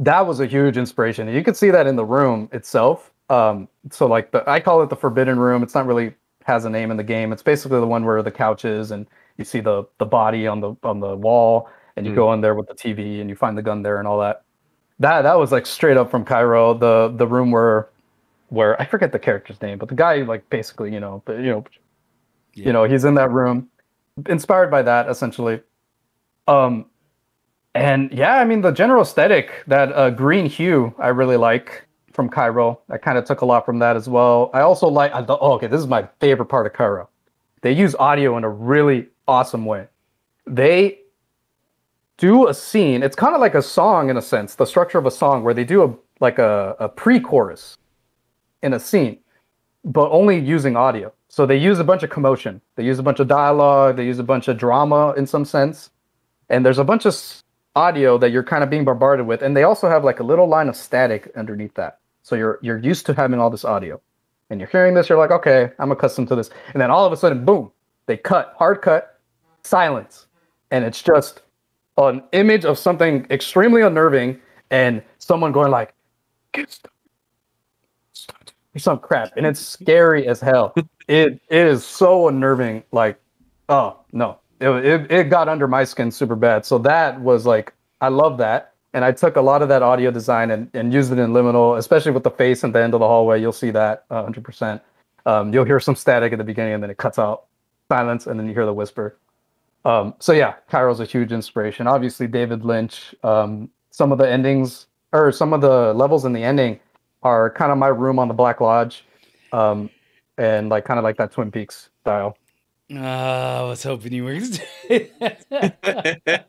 that was a huge inspiration. You could see that in the room itself. Um, so like the I call it the forbidden room. It's not really has a name in the game. It's basically the one where the couch is and you see the the body on the on the wall and you Mm. go in there with the TV and you find the gun there and all that. That that was like straight up from Kairo. The the room where where I forget the character's name, but the guy like basically, you know, you know, Yeah. you know, he's in that room, inspired by that essentially. Um, and yeah, I mean the general aesthetic, that uh, green hue, I really like from Kairo. I kind of took a lot from that as well. I also like. I oh, okay, this is my favorite part of Kairo. They use audio in a really awesome way. They do a scene. It's kind of like a song in a sense, the structure of a song, where they do a like a, a pre-chorus in a scene, but only using audio. So they use a bunch of commotion. They use a bunch of dialogue. They use a bunch of drama in some sense, and there's a bunch of audio that you're kind of being bombarded with, and they also have like a little line of static underneath that. So you're you're used to having all this audio, and you're hearing this. You're like, okay, I'm accustomed to this, and then all of a sudden, boom, they cut, hard cut, silence, and it's just an image of something extremely unnerving, and someone going like, "Get stop," or some crap, and it's scary as hell. It it is so unnerving. Like, oh no, it, it it got under my skin super bad. So that was like, I love that, and I took a lot of that audio design and and used it in Liminal, especially with the face at the end of the hallway. You'll see that hundred percent. Um, you'll hear some static at the beginning, and then it cuts out silence, and then you hear the whisper. Um, so yeah, Kairo's a huge inspiration. Obviously, David Lynch. Um, some of the endings or some of the levels in the ending are kind of my room on the Black Lodge, um, and like kind of like that Twin Peaks style. Ah, I was hoping you were. gonna say that.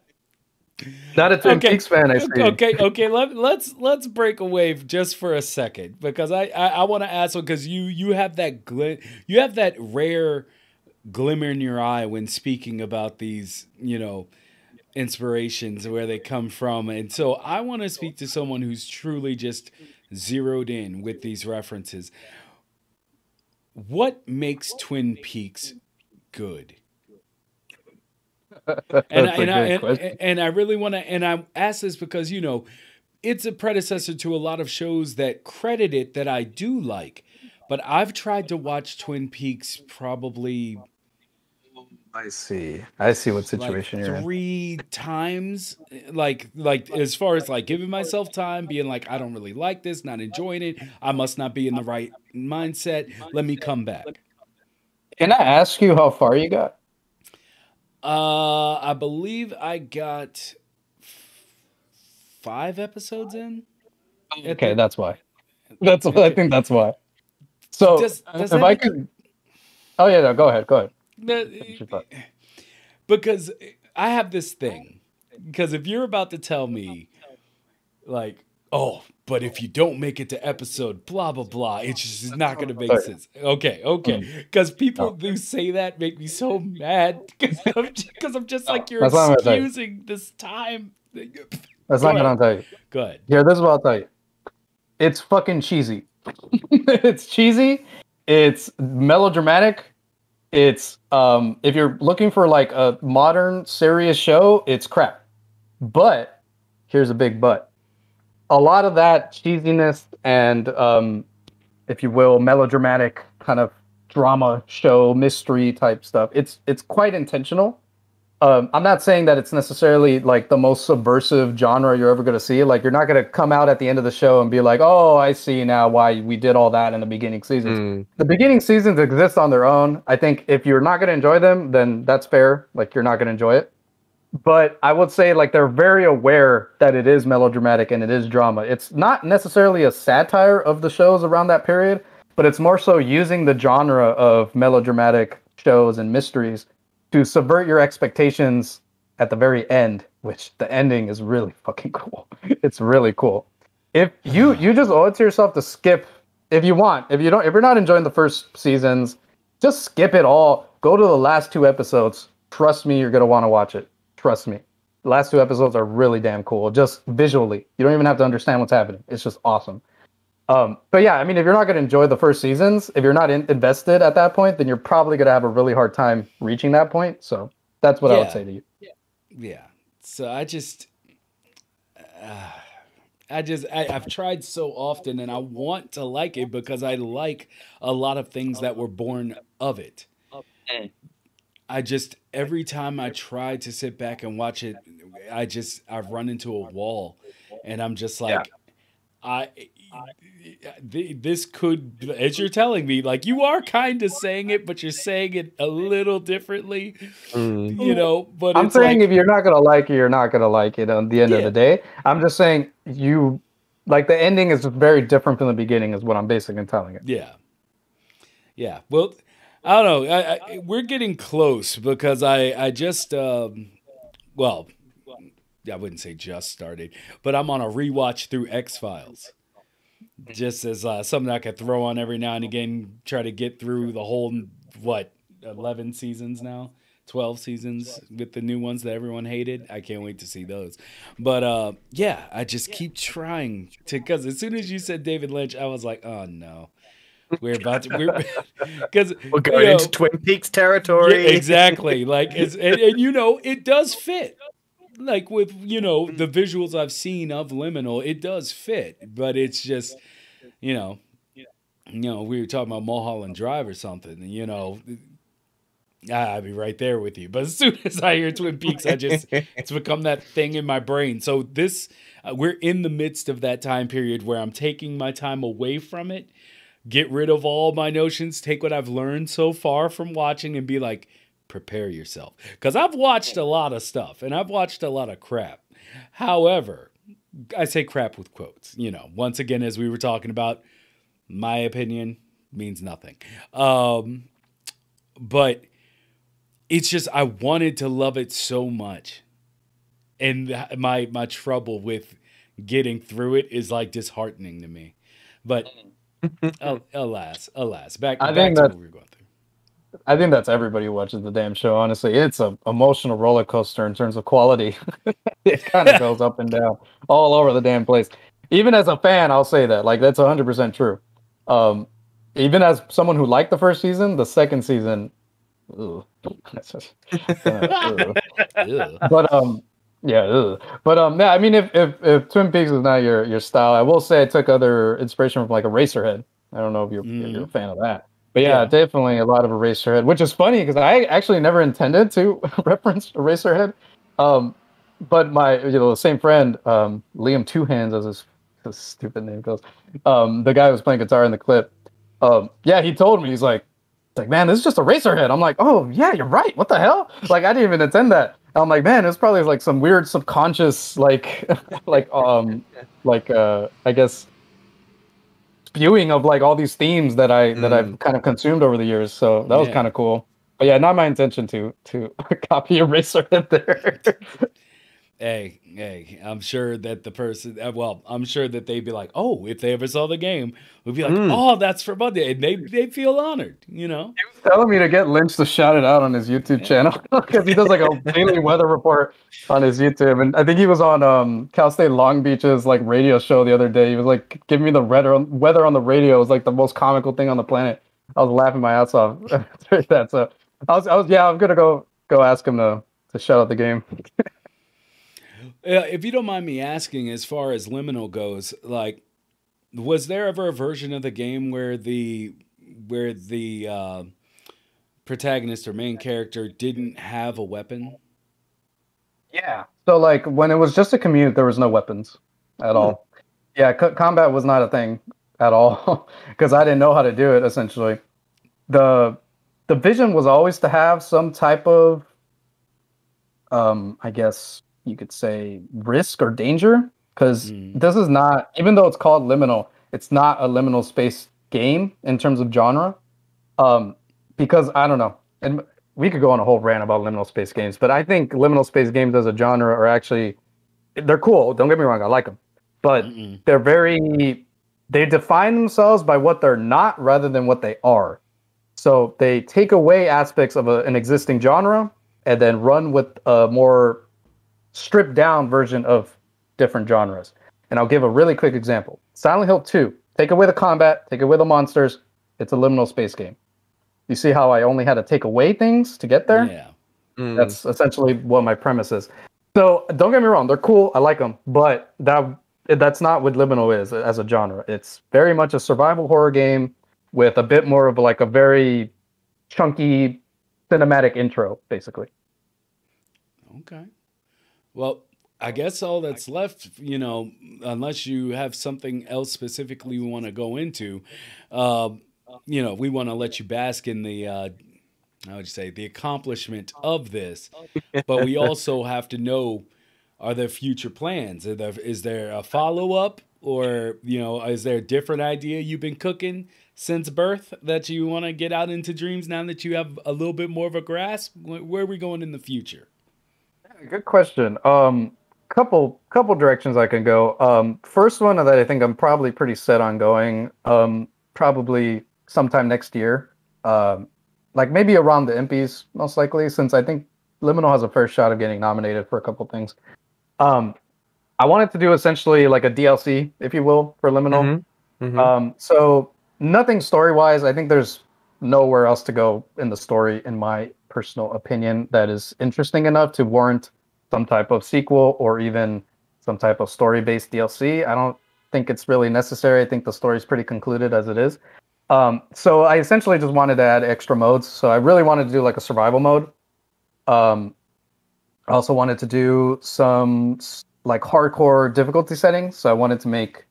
Not a Twin Okay, Peaks fan, I see. okay, okay. Let, let's let's break away just for a second because I I, I want to ask because you you have that gl- you have that rare glimmer in your eye when speaking about these you know inspirations where they come from and so I want to speak to someone who's truly just zeroed in with these references. What makes Twin Peaks good? and I, and, I, and, and I really want to, and I ask this because you know, it's a predecessor to a lot of shows that credit it that I do like, but I've tried to watch Twin Peaks probably I see. I see what like situation you're in. three times, like like as far as like giving myself time, being like I don't really like this, not enjoying it, I must not be in the right mindset. Let me come back. Can I ask you how far you got? Uh, I believe I got five episodes in. Okay, the- that's why. That's what I think. That's why. So Does- does if I could, oh yeah, no, go ahead, go ahead. That- Finish your thought. because I have this thing. Because if you're about to tell me, like, oh, but if you don't make it to episode blah blah blah, it's just not going to make sense. Okay, okay. Mm. Because people who say that make me so mad. Because I'm, just- I'm just like you're That's not what I'm saying. excusing this time. That's Go not what ahead. I'll tell you. Go ahead. Here, this is what I'll tell you. It's fucking cheesy. it's cheesy. It's melodramatic. It's um if you're looking for like a modern serious show, it's crap. But here's a big but. A lot of that cheesiness and um if you will, melodramatic kind of drama show, mystery type stuff. It's it's quite intentional um, I'm not saying that it's necessarily like the most subversive genre you're ever going to see. Like, you're not going to come out at the end of the show and be like, "Oh, I see now why we did all that in the beginning seasons." Mm. The beginning seasons exist on their own. I think if you're not going to enjoy them, then that's fair. Like, you're not going to enjoy it. But I would say like they're very aware that it is melodramatic and it is drama. It's not necessarily a satire of the shows around that period, but it's more so using the genre of melodramatic shows and mysteries to subvert your expectations at the very end, which the ending is really fucking cool. It's really cool. If you you just owe it to yourself to skip if you want. If you don't if you're not enjoying the first seasons, just skip it all. Go to the last two episodes. Trust me, you're gonna want to watch it. Trust me. The last two episodes are really damn cool. Just visually. You don't even have to understand what's happening. It's just awesome. Um, but yeah, I mean, if you're not going to enjoy the first seasons, if you're not in- invested at that point, then you're probably going to have a really hard time reaching that point. So that's what I would say to you. Yeah. yeah. So I just, uh, I just, I, I've tried so often and I want to like it because I like a lot of things that were born of it. I just, every time I try to sit back and watch it, I just, I've run into a wall and I'm just like, I, th- this could, as you're telling me, like you are kind of saying it, but you're saying it a little differently, Mm. you know, but I'm it's saying like, if you're not going to like it, you're not going to like it On the end Yeah. of the day. I'm just saying you, like the ending is very different from the beginning, is what I'm basically telling it. Yeah. Yeah. Well, I don't know. I, I, we're getting close because I I just um, well, I wouldn't say just started, but I'm on a rewatch through X Files. Just as uh, something I could throw on every now and again, try to get through the whole what eleven seasons now, twelve seasons with the new ones that everyone hated. I can't wait to see those. But uh, yeah, I just keep trying to because as soon as you said David Lynch, I was like, oh no, we're about to we're because We're going into Twin Peaks territory. yeah, exactly. Like, it's, and, and you know, it does fit. Like with you know the visuals I've seen of Liminal, it does fit. But it's just, you know, you know, we were talking about Mulholland Drive or something. and, You know, I'd be right there with you. But as soon as I hear Twin Peaks, I just it's become that thing in my brain. So this, uh, we're in the midst of that time period where I'm taking my time away from it get rid of all my notions, take what I've learned so far from watching and be like, prepare yourself. Because I've watched a lot of stuff and I've watched a lot of crap. However, I say crap with quotes. You know, once again, as we were talking about, my opinion means nothing. Um, but it's just, I wanted to love it so much. and my my trouble with getting through it is like disheartening to me. But alas, alas, back, I back think to that- what we were going. I think that's everybody who watches the damn show. Honestly, it's a emotional roller coaster in terms of quality. it kind of goes up and down all over the damn place. Even as a fan, I'll say that. Like that's hundred percent true. Um, even as someone who liked the first season, the second season, ugh. Uh, ugh. Ugh. but um, yeah, ugh. but um, yeah. I mean, if if if Twin Peaks is not your your style, I will say I took other inspiration from like Eraserhead. I don't know if you're if you're a fan of that, but yeah, Yeah. definitely a lot of Eraserhead, which is funny because I actually never intended to reference Eraserhead. Um, but my you know the same friend, um, Liam Two Hands, as his, his stupid name goes, um, the guy who was playing guitar in the clip, um, yeah, he told me he's like, like, man, this is just a Eraserhead. I'm like, oh yeah, you're right. What the hell? Like I didn't even intend that. I'm like, man, it's probably like some weird subconscious, like, like, um, like, uh, I guess, spewing of like all these themes that I that I've mm. kind of consumed over the years. So that was Yeah. kind of cool. But yeah, not my intention to to copy Eraserhead there. Hey, hey, I'm sure that the person, uh, well, I'm sure that they'd be like, oh, if they ever saw the game, we'd be like, Mm. oh, that's for Monday. And they, they feel honored, you know? He was telling me to get Lynch to shout it out on his YouTube channel because he does like a daily weather report on his YouTube, and I think he was on um, Cal State Long Beach's like radio show the other day. He was like giving me the weather weather on the radio. It was like the most comical thing on the planet. I was laughing my ass off during that. So I was, I was, yeah, I'm gonna go go ask him to to shout out the game. Uh, if you don't mind me asking, as far as liminal goes, like, was there ever a version of the game where the where the uh, protagonist or main character didn't have a weapon? Yeah. So like when it was just a commute, there was no weapons at all. Yeah, co- combat was not a thing at all because I didn't know how to do it. Essentially, the the vision was always to have some type of, um, I guess you could say risk or danger because Mm. this is not even though it's called liminal, it's not a liminal space game in terms of genre. Um, because I don't know, and we could go on a whole rant about liminal space games, but I think liminal space games as a genre are actually they're cool. Don't get me wrong, I like them, but Mm-mm. they're very they define themselves by what they're not rather than what they are. So they take away aspects of a, an existing genre and then run with a more stripped down version of different genres. And I'll give a really quick example. Silent Hill 2. Take away the combat, take away the monsters. It's a liminal space game. You see how I only had to take away things to get there? Yeah. Mm. That's essentially what my premise is. So don't get me wrong, they're cool. I like them, but that that's not what liminal is as a genre. It's very much a survival horror game with a bit more of like a very chunky cinematic intro, basically. Okay. Well, I guess all that's left, you know, unless you have something else specifically we want to go into, uh, you know, we want to let you bask in the, uh, how would you say, the accomplishment of this. But we also have to know are there future plans? There, is there a follow up? Or, you know, is there a different idea you've been cooking since birth that you want to get out into dreams now that you have a little bit more of a grasp? Where where are we going in the future? Good question. Um, couple couple directions I can go. Um, first one that I think I'm probably pretty set on going. Um, probably sometime next year. Um, like maybe around the Impys, most likely, since I think Liminal has a fair shot of getting nominated for a couple things. Um, I wanted to do essentially like a DLC, if you will, for Liminal. Mhm. Mhm. Um, so nothing story wise. I think there's nowhere else to go in the story, in my personal opinion, that is interesting enough to warrant some type of sequel or even some type of story based DLC. I don't think it's really necessary. I think the story's pretty concluded as it is. Um, so I essentially just wanted to add extra modes. So I really wanted to do like a survival mode. Um, I also wanted to do some like hardcore difficulty settings. So I wanted to make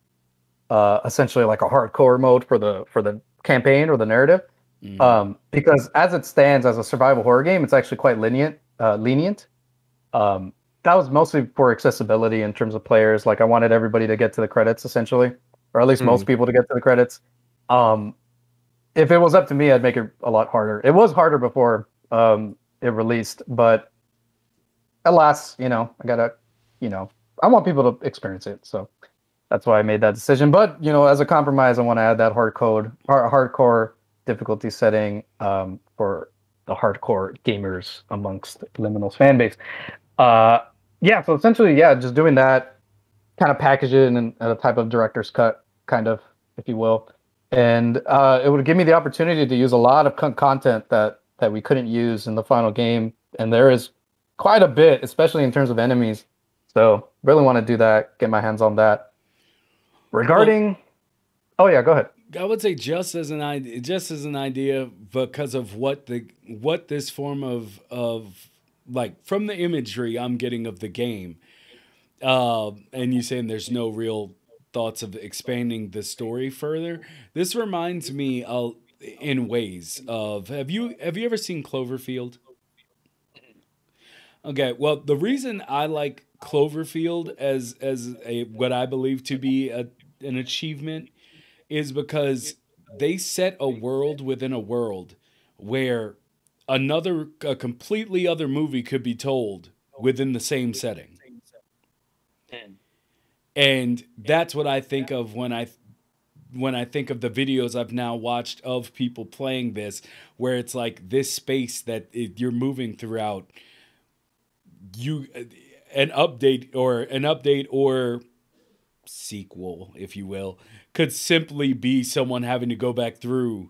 uh, essentially like a hardcore mode for the for the campaign or the narrative. Mm. Um, because as it stands as a survival horror game, it's actually quite lenient. Uh, lenient. Um, that was mostly for accessibility in terms of players. Like I wanted everybody to get to the credits essentially, or at least most people to get to the credits. Um, if it was up to me, I'd make it a lot harder. It was harder before um, it released, but alas, you know, I gotta you know, I want people to experience it. So that's why I made that decision. But you know, as a compromise, I want to add that hard code, hard, hardcore difficulty setting um, for the hardcore gamers amongst Liminal's fan base. Uh, yeah, so essentially, yeah, just doing that, kind of package it in, in a type of director's cut, kind of, if you will, and uh, it would give me the opportunity to use a lot of con- content that that we couldn't use in the final game, and there is quite a bit, especially in terms of enemies. So really want to do that, get my hands on that. Regarding, oh yeah, go ahead. I would say just as an idea, just as an idea, because of what the what this form of of like from the imagery I'm getting of the game, uh, and you saying there's no real thoughts of expanding the story further. This reminds me, uh, in ways of have you have you ever seen Cloverfield? Okay, well, the reason I like Cloverfield as as a what I believe to be a, an achievement is because they set a world within a world where another a completely other movie could be told within the same setting. And that's what I think of when I when I think of the videos I've now watched of people playing this where it's like this space that it, you're moving throughout. You an update or an update or sequel if you will could simply be someone having to go back through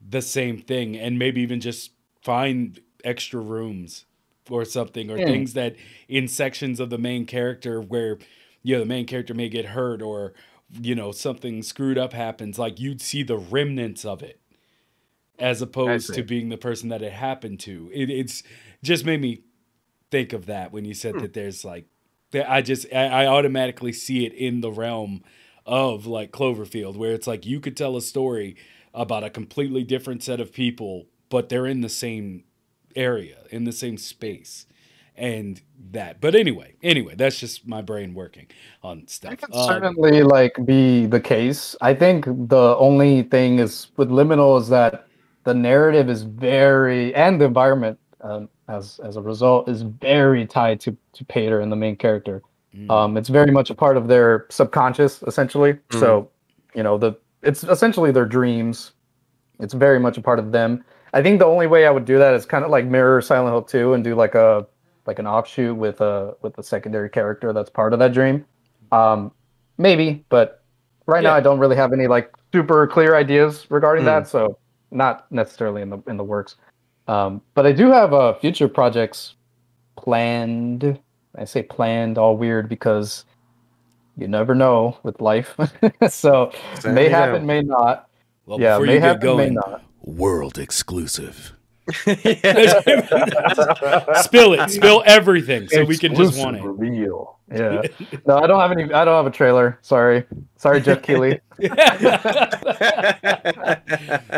the same thing and maybe even just find extra rooms or something or mm. things that in sections of the main character where you know the main character may get hurt or you know something screwed up happens like you'd see the remnants of it as opposed to being the person that it happened to it, it's just made me think of that when you said hmm. that there's like that i just I, I automatically see it in the realm of like Cloverfield, where it's like you could tell a story about a completely different set of people, but they're in the same area, in the same space. And that, but anyway, anyway, that's just my brain working on stuff. That can um, certainly like be the case. I think the only thing is with Liminal is that the narrative is very and the environment um, as as a result is very tied to to Pater and the main character. Mm. Um, it's very much a part of their subconscious, essentially. Mm. So, you know, the it's essentially their dreams. It's very much a part of them. I think the only way I would do that is kind of like mirror Silent Hill 2 and do like a like an offshoot with a with a secondary character that's part of that dream. Um, maybe, but right yeah. now I don't really have any like super clear ideas regarding mm. that, so not necessarily in the in the works. Um, but I do have uh, future projects planned I say planned, all weird because you never know with life. so Same may happen, may not. Well, yeah, may happen, going, may not. World exclusive. spill it, spill everything, so we can just want it. Reveal. Yeah. No, I don't have any. I don't have a trailer. Sorry, sorry, Geoff Keighley.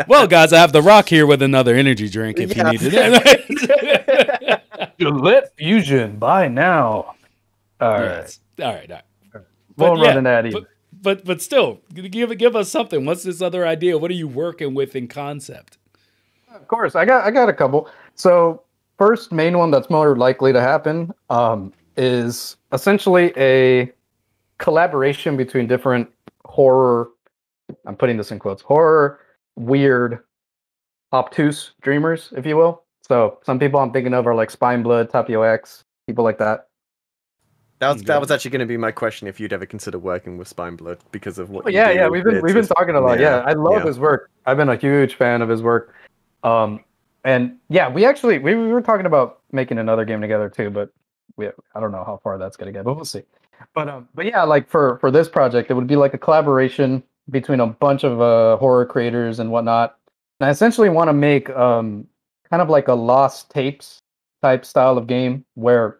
well, guys, I have the Rock here with another energy drink if yeah. you need it. Gillette Fusion, buy now. All right. Yes. All right. All right. Won't run an ad either. But, but but still, give give us something. What's this other idea? What are you working with in concept? Of course, I got I got a couple. So first main one that's more likely to happen um, is essentially a collaboration between different horror. I'm putting this in quotes. Horror, weird, obtuse dreamers, if you will. So some people I'm thinking of are like Spine Blood, Tapio X, people like that. That was that was actually going to be my question if you'd ever consider working with Spine Blood because of what. Oh, yeah, yeah, we've been we've been talking a lot. Yeah, yeah I love yeah. his work. I've been a huge fan of his work. Um, and yeah, we actually we, we were talking about making another game together too, but we I don't know how far that's going to get, but we'll see. But um, but yeah, like for for this project, it would be like a collaboration between a bunch of uh, horror creators and whatnot. And I essentially want to make um kind of like a lost tapes type style of game where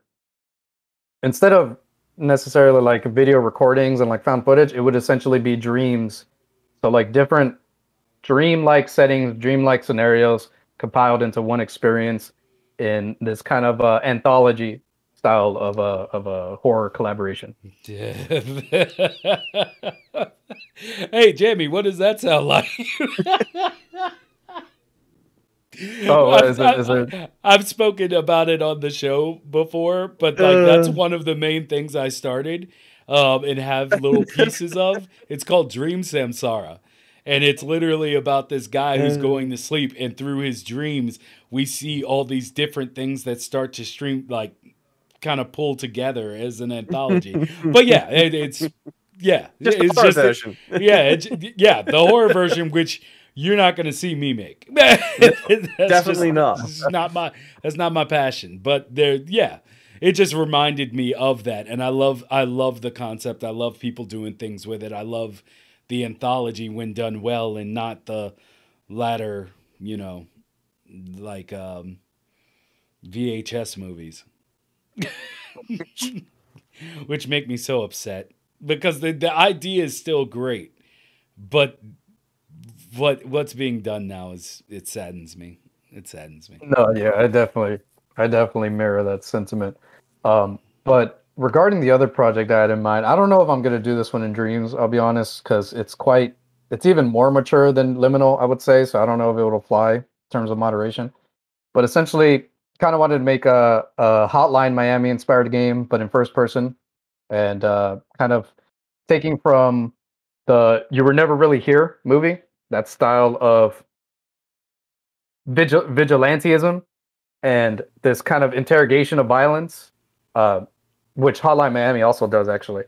instead of necessarily like video recordings and like found footage, it would essentially be dreams. So like different dream-like settings, dream-like scenarios compiled into one experience in this kind of uh, anthology style of a of a horror collaboration. hey, Jamie, what does that sound like? Oh, I've, is it- is it- I've- spoken about it on the show before, but like that's Uh. one of the main things I started um, and have little pieces of. It's called Dream Samsara. And it's literally about this guy who's Uh. going to sleep, and through his dreams, we see all these different things that start to stream, like, kind of pull together as an anthology. but yeah, it, it's yeah, Just it's just version. yeah, it's, yeah, the horror version, which you're not going to see me make. Definitely just- not. Not my. That's not my passion. But there, yeah, it just reminded me of that, and I love. I love the concept. I love people doing things with it. I love the anthology when done well, and not the latter. You know, like um, VHS movies, which make me so upset because the the idea is still great, but what what's being done now is it saddens me. It saddens me. No, yeah, I definitely, I definitely mirror that sentiment. Um, but regarding the other project I had in mind, I don't know if I'm gonna do this one in Dreams. I'll be honest, because it's quite, it's even more mature than Liminal, I would say. So I don't know if it will fly in terms of moderation. But essentially, kind of wanted to make a, a Hotline Miami inspired game, but in first person, and uh, kind of taking from the "You Were Never Really Here" movie, that style of vigil- vigilantism and this kind of interrogation of violence, uh, which Hotline Miami also does actually,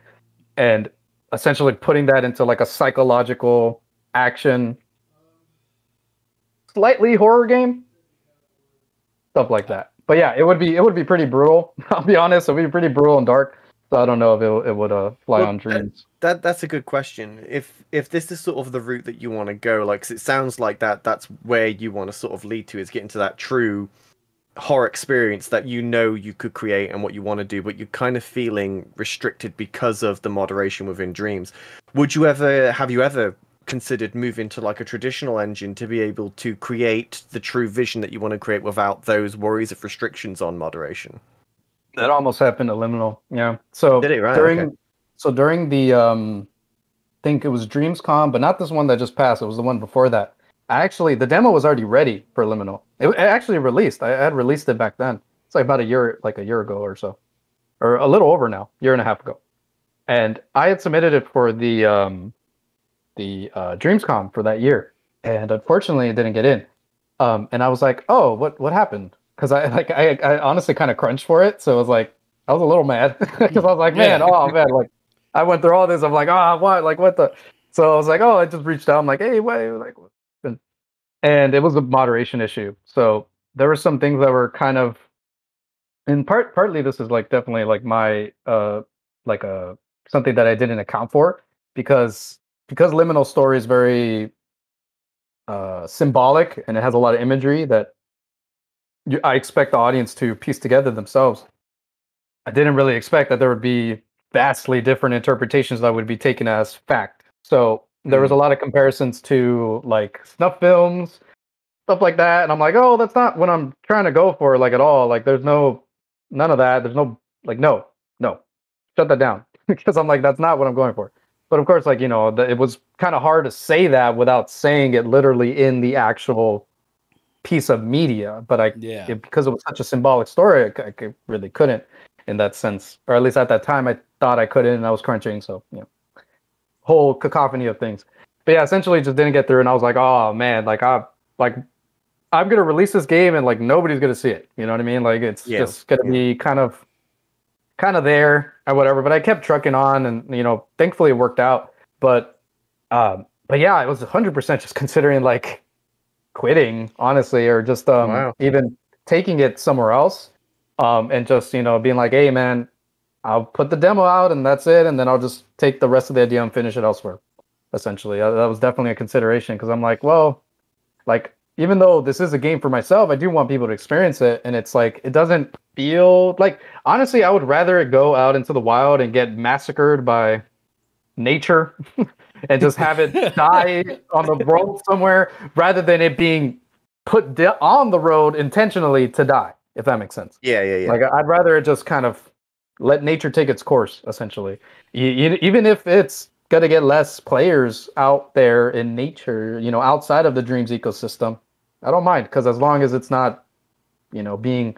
and essentially putting that into like a psychological action, slightly horror game, stuff like that. But yeah, it would be it would be pretty brutal. I'll be honest, it would be pretty brutal and dark. So I don't know if it, it would uh, fly Well, on dreams. That that's a good question. If if this is sort of the route that you want to go, like 'cause it sounds like that that's where you want to sort of lead to is getting to that true horror experience that you know you could create and what you want to do, but you're kind of feeling restricted because of the moderation within Dreams. Would you ever have you ever considered moving to like a traditional engine to be able to create the true vision that you want to create without those worries of restrictions on moderation? That almost happened to Liminal. Yeah. So Did it? Right, during okay. so during the um I think it was DreamsCon, but not this one that just passed. It was the one before that. I actually the demo was already ready for Liminal. It, it actually released. I had released it back then. It's like about a year like a year ago or so. Or a little over now, year and a half ago. And I had submitted it for the um the uh DreamsCon for that year. And unfortunately it didn't get in. Um and I was like, "Oh, what what happened?" Cuz I like I I honestly kind of crunched for it, so I was like I was a little mad because I was like, man, Yeah. oh man, like I went through all this. I'm like, ah, what? Like, what the? So I was like, oh, I just reached out. I'm like, hey, wait, like, and it was a moderation issue. So there were some things that were kind of, in part, partly this is like definitely like my, uh, like a something that I didn't account for because because liminal story is very uh symbolic and it has a lot of imagery that I expect the audience to piece together themselves. I didn't really expect that there would be vastly different interpretations that would be taken as fact. So there was a hmm. lot of comparisons to like snuff films, stuff like that, and I'm like, oh, that's not what I'm trying to go for, like at all. Like, there's no, none of that. There's no, like, no, no, shut that down, because I'm like, that's not what I'm going for. But of course, like you know, the, it was kind of hard to say that without saying it literally in the actual piece of media. But I Yeah. it- because it was such a symbolic story, I really couldn't in that sense, or at least at that time, I thought I couldn't, and I was crunching. So, you know, whole cacophony of things. But yeah, essentially, just didn't get through, and I was like, oh man, like I like I'm gonna release this game, and like nobody's gonna see it. You know what I mean? Like it's Yeah, just gonna be kind of kind of there or whatever. But I kept trucking on, and you know, thankfully it worked out. But um, but yeah, it was 100 percent just considering like quitting, honestly, or just um Wow. even taking it somewhere else, um, and just you know being like, hey man, I'll put the demo out and that's it, and then I'll just take the rest of the idea and finish it elsewhere. Essentially, Uh, that was definitely a consideration because I'm like, well, like even though this is a game for myself, I do want people to experience it, and it's like it doesn't feel like honestly, I would rather it go out into the wild and get massacred by nature and just have it die on the road somewhere rather than it being put di- on the road intentionally to die if that makes sense Yeah, yeah, yeah. like i'd rather it just kind of let nature take its course essentially Y- y- even if it's going to get less players out there in nature you know outside of the dreams ecosystem I don't mind because as long as it's not, you know, being,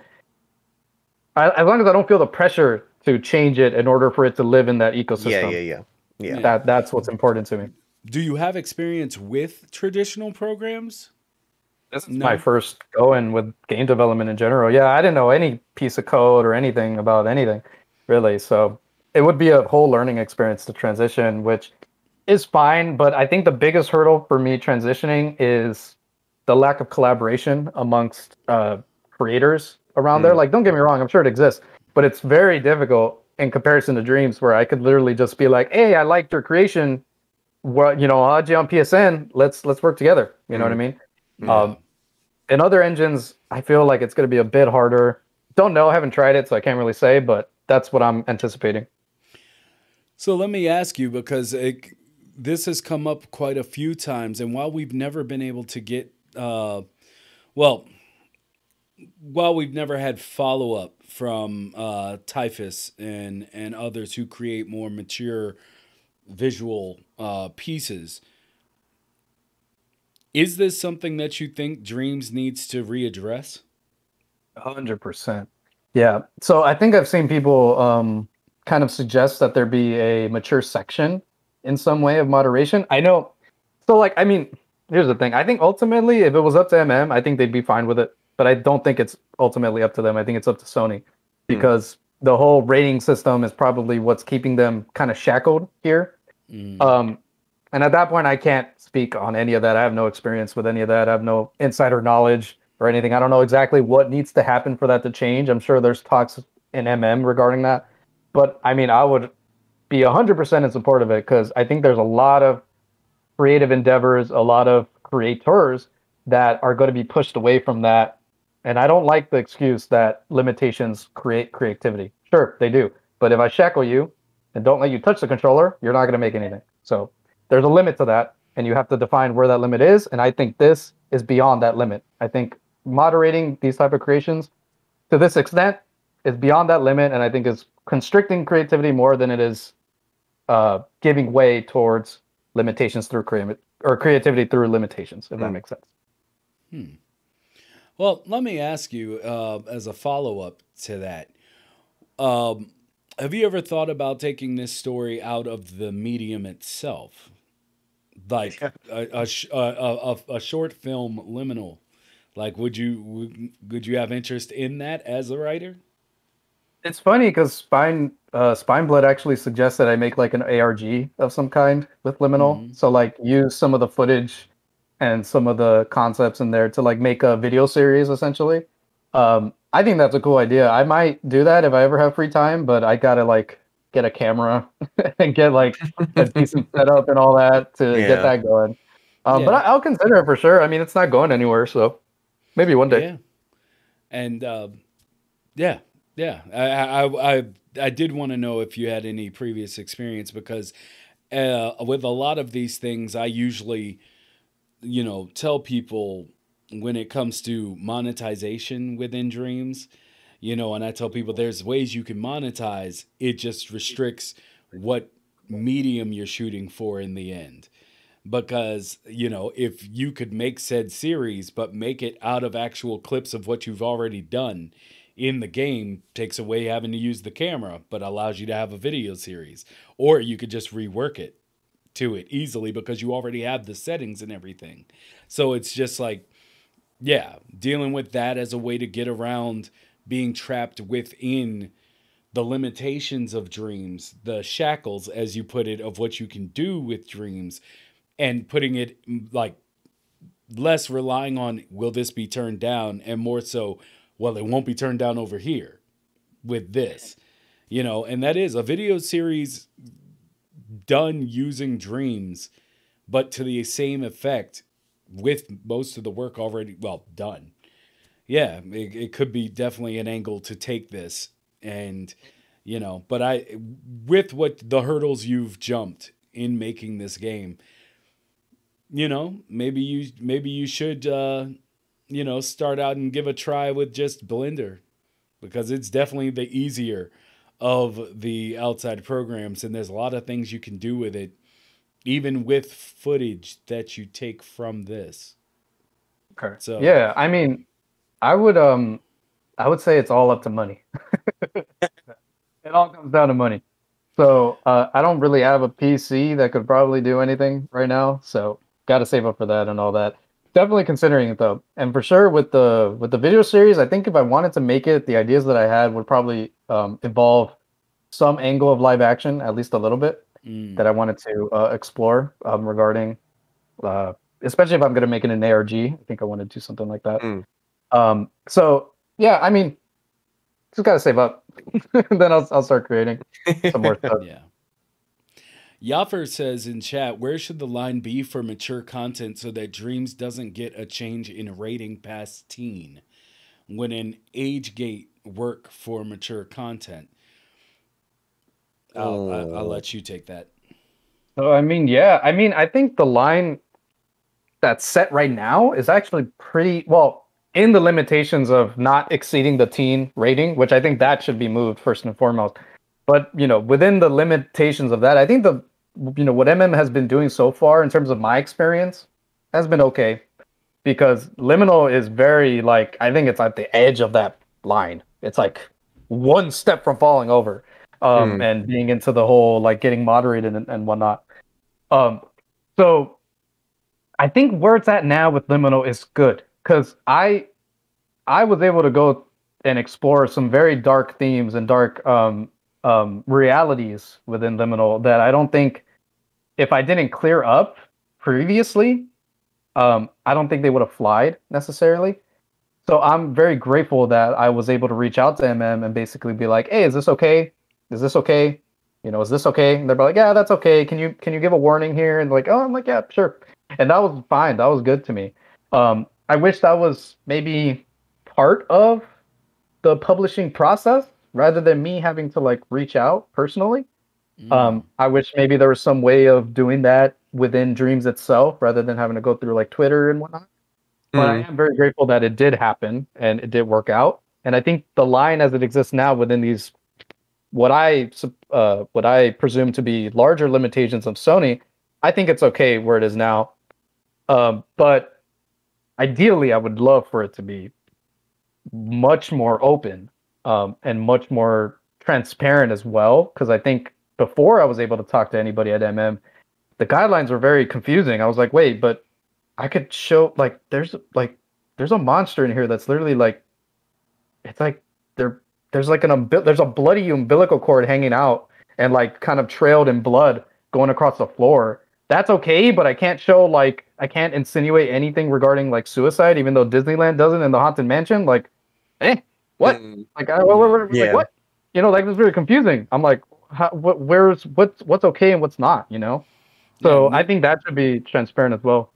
I, as long as I don't feel the pressure to change it in order for it to live in that ecosystem. Yeah, yeah, yeah, yeah. That that's what's important to me. Do you have experience with traditional programs? This is no. my first going with game development in general. Yeah, I didn't know any piece of code or anything about anything, really. So it would be a whole learning experience to transition, which is fine. But I think the biggest hurdle for me transitioning is the lack of collaboration amongst uh, creators around mm. there. Like, don't get me wrong, I'm sure it exists, but it's very difficult in comparison to Dreams, where I could literally just be like, "Hey, I liked your creation. What you know, I'll you on PSN. Let's let's work together." You know mm. what I mean? Mm. Um, in other engines, I feel like it's going to be a bit harder. Don't know, I haven't tried it, so I can't really say, but that's what I'm anticipating. So let me ask you because it, this has come up quite a few times, and while we've never been able to get, uh, well, while we've never had follow up from uh, Typhus and and others who create more mature visual uh, pieces, is this something that you think Dreams needs to readdress? Hundred percent. Yeah. So I think I've seen people um, kind of suggest that there be a mature section in some way of moderation. I know. So like, I mean, here's the thing. I think ultimately, if it was up to MM, I think they'd be fine with it. But I don't think it's ultimately up to them. I think it's up to Sony hmm. because mm. the whole rating system is probably what's keeping them kind of shackled here. Mm. Um, and at that point, I can't speak on any of that. I have no experience with any of that. I have no insider knowledge or anything. I don't know exactly what needs to happen for that to change. I'm sure there's talks in MM regarding that. But I mean, I would be 100% in support of it because I think there's a lot of creative endeavors, a lot of creators that are going to be pushed away from that. And I don't like the excuse that limitations create creativity. Sure, they do. But if I shackle you and don't let you touch the controller, you're not going to make anything. So there's a limit to that and you have to define where that limit is and i think this is beyond that limit i think moderating these type of creations to this extent is beyond that limit and i think is constricting creativity more than it is uh, giving way towards limitations through creativity or creativity through limitations if that hmm. makes sense hmm. Well let me ask you uh, as a follow-up to that um, have you ever thought about taking this story out of the medium itself? Like a, a, a, a, short film liminal. Like would you would you have interest in that as a writer? It's funny because spine uh, spine blood actually suggests that i make like an arg of some kind with liminal. Mm-hmm. so like use some of the footage and some of the concepts in there to like make a video series essentially um, i think that's a cool idea i might do that if i ever have free time but i gotta like get a camera and get like a decent setup and all that to yeah. get that going. Um, yeah. But I, will consider it for sure. I mean, it's not going anywhere, so maybe one day. Yeah. And uh, yeah, yeah, I, I I I did want to know if you had any previous experience because uh, with a lot of these things, I usually, you know, tell people when it comes to monetization within dreams you know, and I tell people there's ways you can monetize. It just restricts what medium you're shooting for in the end. Because, you know, if you could make said series, but make it out of actual clips of what you've already done in the game, takes away having to use the camera, but allows you to have a video series. Or you could just rework it to it easily because you already have the settings and everything. So it's just like, yeah, dealing with that as a way to get around being trapped within the limitations of dreams, the shackles, as you put it, of what you can do with dreams, and putting it mm, like less relying on will this be turned down and more so, well, it won't be turned down over here with this, you know, and that is a video series done using dreams, but to the same effect with most of the work already, well, done yeah, it, it could be definitely an angle to take this. And, you know, but I, with what the hurdles you've jumped in making this game, you know, maybe you, maybe you should, uh, you know, start out and give a try with just Blender because it's definitely the easier of the outside programs. And there's a lot of things you can do with it, even with footage that you take from this. Okay. So Yeah, I mean, I would um, I would say it's all up to money. it all comes down to money. So uh, I don't really have a PC that could probably do anything right now. So got to save up for that and all that. Definitely considering it though, and for sure with the with the video series, I think if I wanted to make it, the ideas that I had would probably um, involve some angle of live action, at least a little bit, Mm. that I wanted to uh, explore um, regarding, uh, especially if I'm going to make it an ARG. I think I want to do something like that. Mm. Um, so yeah, I mean, just gotta save up, then I'll I'll start creating some more stuff. Yeah. Yaffer says in chat, where should the line be for mature content so that Dreams doesn't get a change in rating past teen? When an age gate work for mature content? I'll, I'll, Oh. let you take that. So I mean, yeah, I mean, I think the line that's set right now is actually pretty well in the limitations of not exceeding the teen rating, which I think that should be moved first and foremost. But you know, within the limitations of that, I think the you know what MM has been doing so far in terms of my experience has been okay because liminal is very like I think it's at the edge of that line. It's like one step from falling over um, Hmm. and being into the whole like getting moderated and, and whatnot. Um, so I think where it's at now with liminal is good because I I was able to go and explore some very dark themes and dark um, um, realities within liminal that I don't think if I didn't clear up previously, um, I don't think they would have flied necessarily. So I'm very grateful that I was able to reach out to MM and basically be like, "Hey, is this okay? Is this okay? You know, is this okay?" And they're like, "Yeah, that's okay. Can you can you give a warning here?" And like, "Oh, I'm like, yeah, sure." And that was fine. That was good to me. Um, I wish that was maybe part of the publishing process rather than me having to like reach out personally. Mm. Um, I wish maybe there was some way of doing that within Dreams itself rather than having to go through like Twitter and whatnot. But I Mm. am very grateful that it did happen and it did work out. And I think the line as it exists now within these, what I uh, what I presume to be larger limitations of Sony, I think it's okay where it is now. Um, but ideally, I would love for it to be much more open um, and much more transparent as well. Because I think before I was able to talk to anybody at MM, the guidelines were very confusing. I was like, wait, but I could show like there's like there's a monster in here that's literally like it's like there there's like an umbi- there's a bloody umbilical cord hanging out and like kind of trailed in blood going across the floor. That's okay, but I can't show like I can't insinuate anything regarding like suicide, even though Disneyland doesn't in the Haunted Mansion. Like, eh, what? Mm. Like, I, what, what, what- Yeah. like, what? You know, like it's really confusing. I'm like, how, what, where's what's what's okay and what's not? You know. So Yeah, I think that should be transparent as well.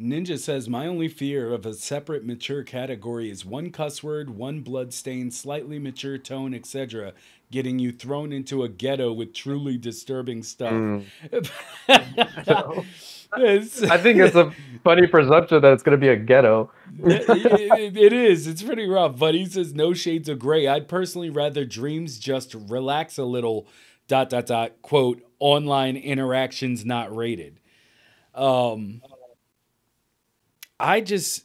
Ninja says, My only fear of a separate mature category is one cuss word, one blood stain, slightly mature tone, etc., getting you thrown into a ghetto with truly disturbing stuff. Mm. It's- I think it's a funny presumption that it's going to be a ghetto. it, it- it is. It's pretty rough. But he says, No shades of gray. I'd personally rather dreams just relax a little, dot, dot, dot, quote, online interactions not rated. Um, I just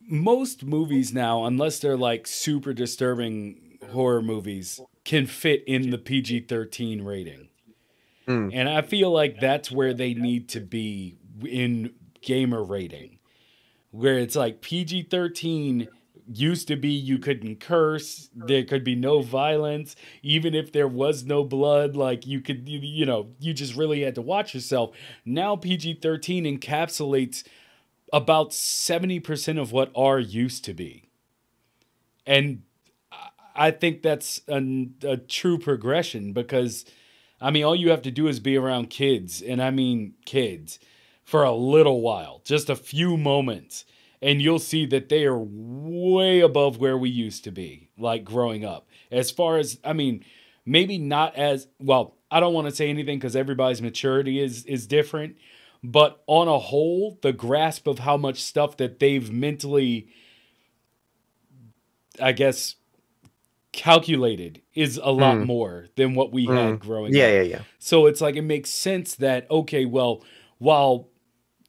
most movies now, unless they're like super disturbing horror movies, can fit in the PG thirteen rating. Mm. And I feel like that's where they need to be in gamer rating, where it's like PG thirteen used to be you couldn't curse there could be no violence even if there was no blood like you could you, you know you just really had to watch yourself now pg-13 encapsulates about 70% of what r used to be and I- think that's an, a true progression because i mean all you have to do is be around kids and i mean kids for a little while just a few moments and you'll see that they are way above where we used to be like growing up. As far as i mean maybe not as well i don't want to say anything because everybody's maturity is is different but on a whole the grasp of how much stuff that they've mentally i guess calculated is a lot Mm. more than what we had growing Yeah, up yeah, yeah. so it's like it makes sense that okay, well, while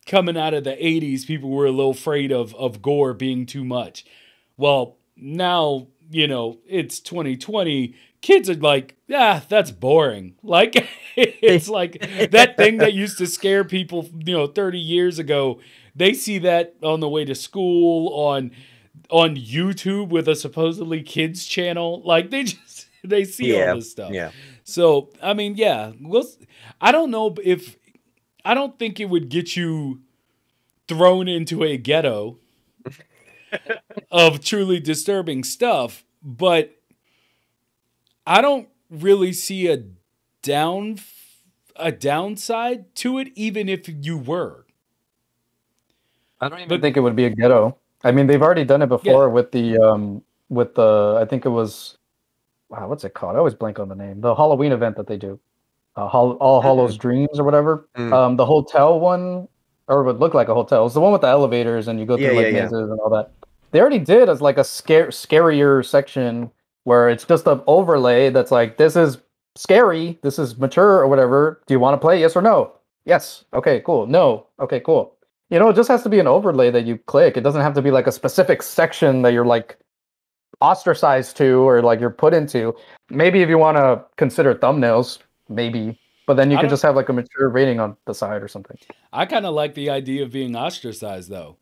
coming out of the 80s, people were a little afraid of, of gore being too much. Well, now, you know, it's 2020. Kids are like, yeah, that's boring. Like, it's like that thing that used to scare people, you know, 30 years ago. They see that on the way to school, on on YouTube with a supposedly kids channel. Like they just they see Yeah, all this stuff. Yeah. So I mean, yeah, we'll, I don't know if I don't think it would get you thrown into a ghetto of truly disturbing stuff, but I don't really see a down a downside to it, even if you were. I don't even But- think it would be a ghetto. I mean, they've already done it before with the um with the I think it was wow, what's it called? I always blank on the name. The Halloween event that they do. Uh, Hall- All Hallows Dreams or whatever. Mm. Um, the hotel one, or it would look like a hotel. It's the one with the elevators and you go through Yeah, like yeah, yeah. and all that. They already did as like a scare scarier section where it's just an overlay that's like this is scary, this is mature or whatever. Do you want to play? Yes or no? Yes. Okay, cool. No. Okay, cool. You know, it just has to be an overlay that you click. It doesn't have to be like a specific section that you're like ostracized to or like you're put into. Maybe if you want to consider thumbnails, maybe. But then you I can just have like a mature rating on the side or something. I kind of like the idea of being ostracized though.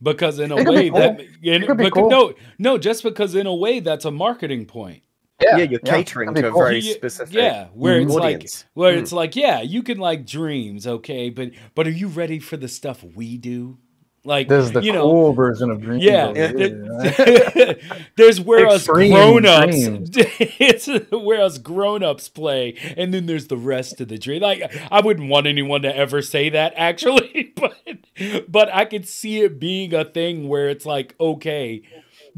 Because in a could be way that in, It be becau- cool. no no just because in a way that's a marketing point. Yeah, you're catering that'd to a cool. very You- specific yeah, where it's audience. like where Mm. it's like yeah, you can like dreams, okay, but but are you ready for the stuff we do? Like This is the you know, cool version of Dreams. Yeah, over there's where Extreme us grown-ups it's where us grown-ups play and then there's the rest of the dream like i wouldn't want anyone to ever say that actually but but i could see it being a thing where it's like okay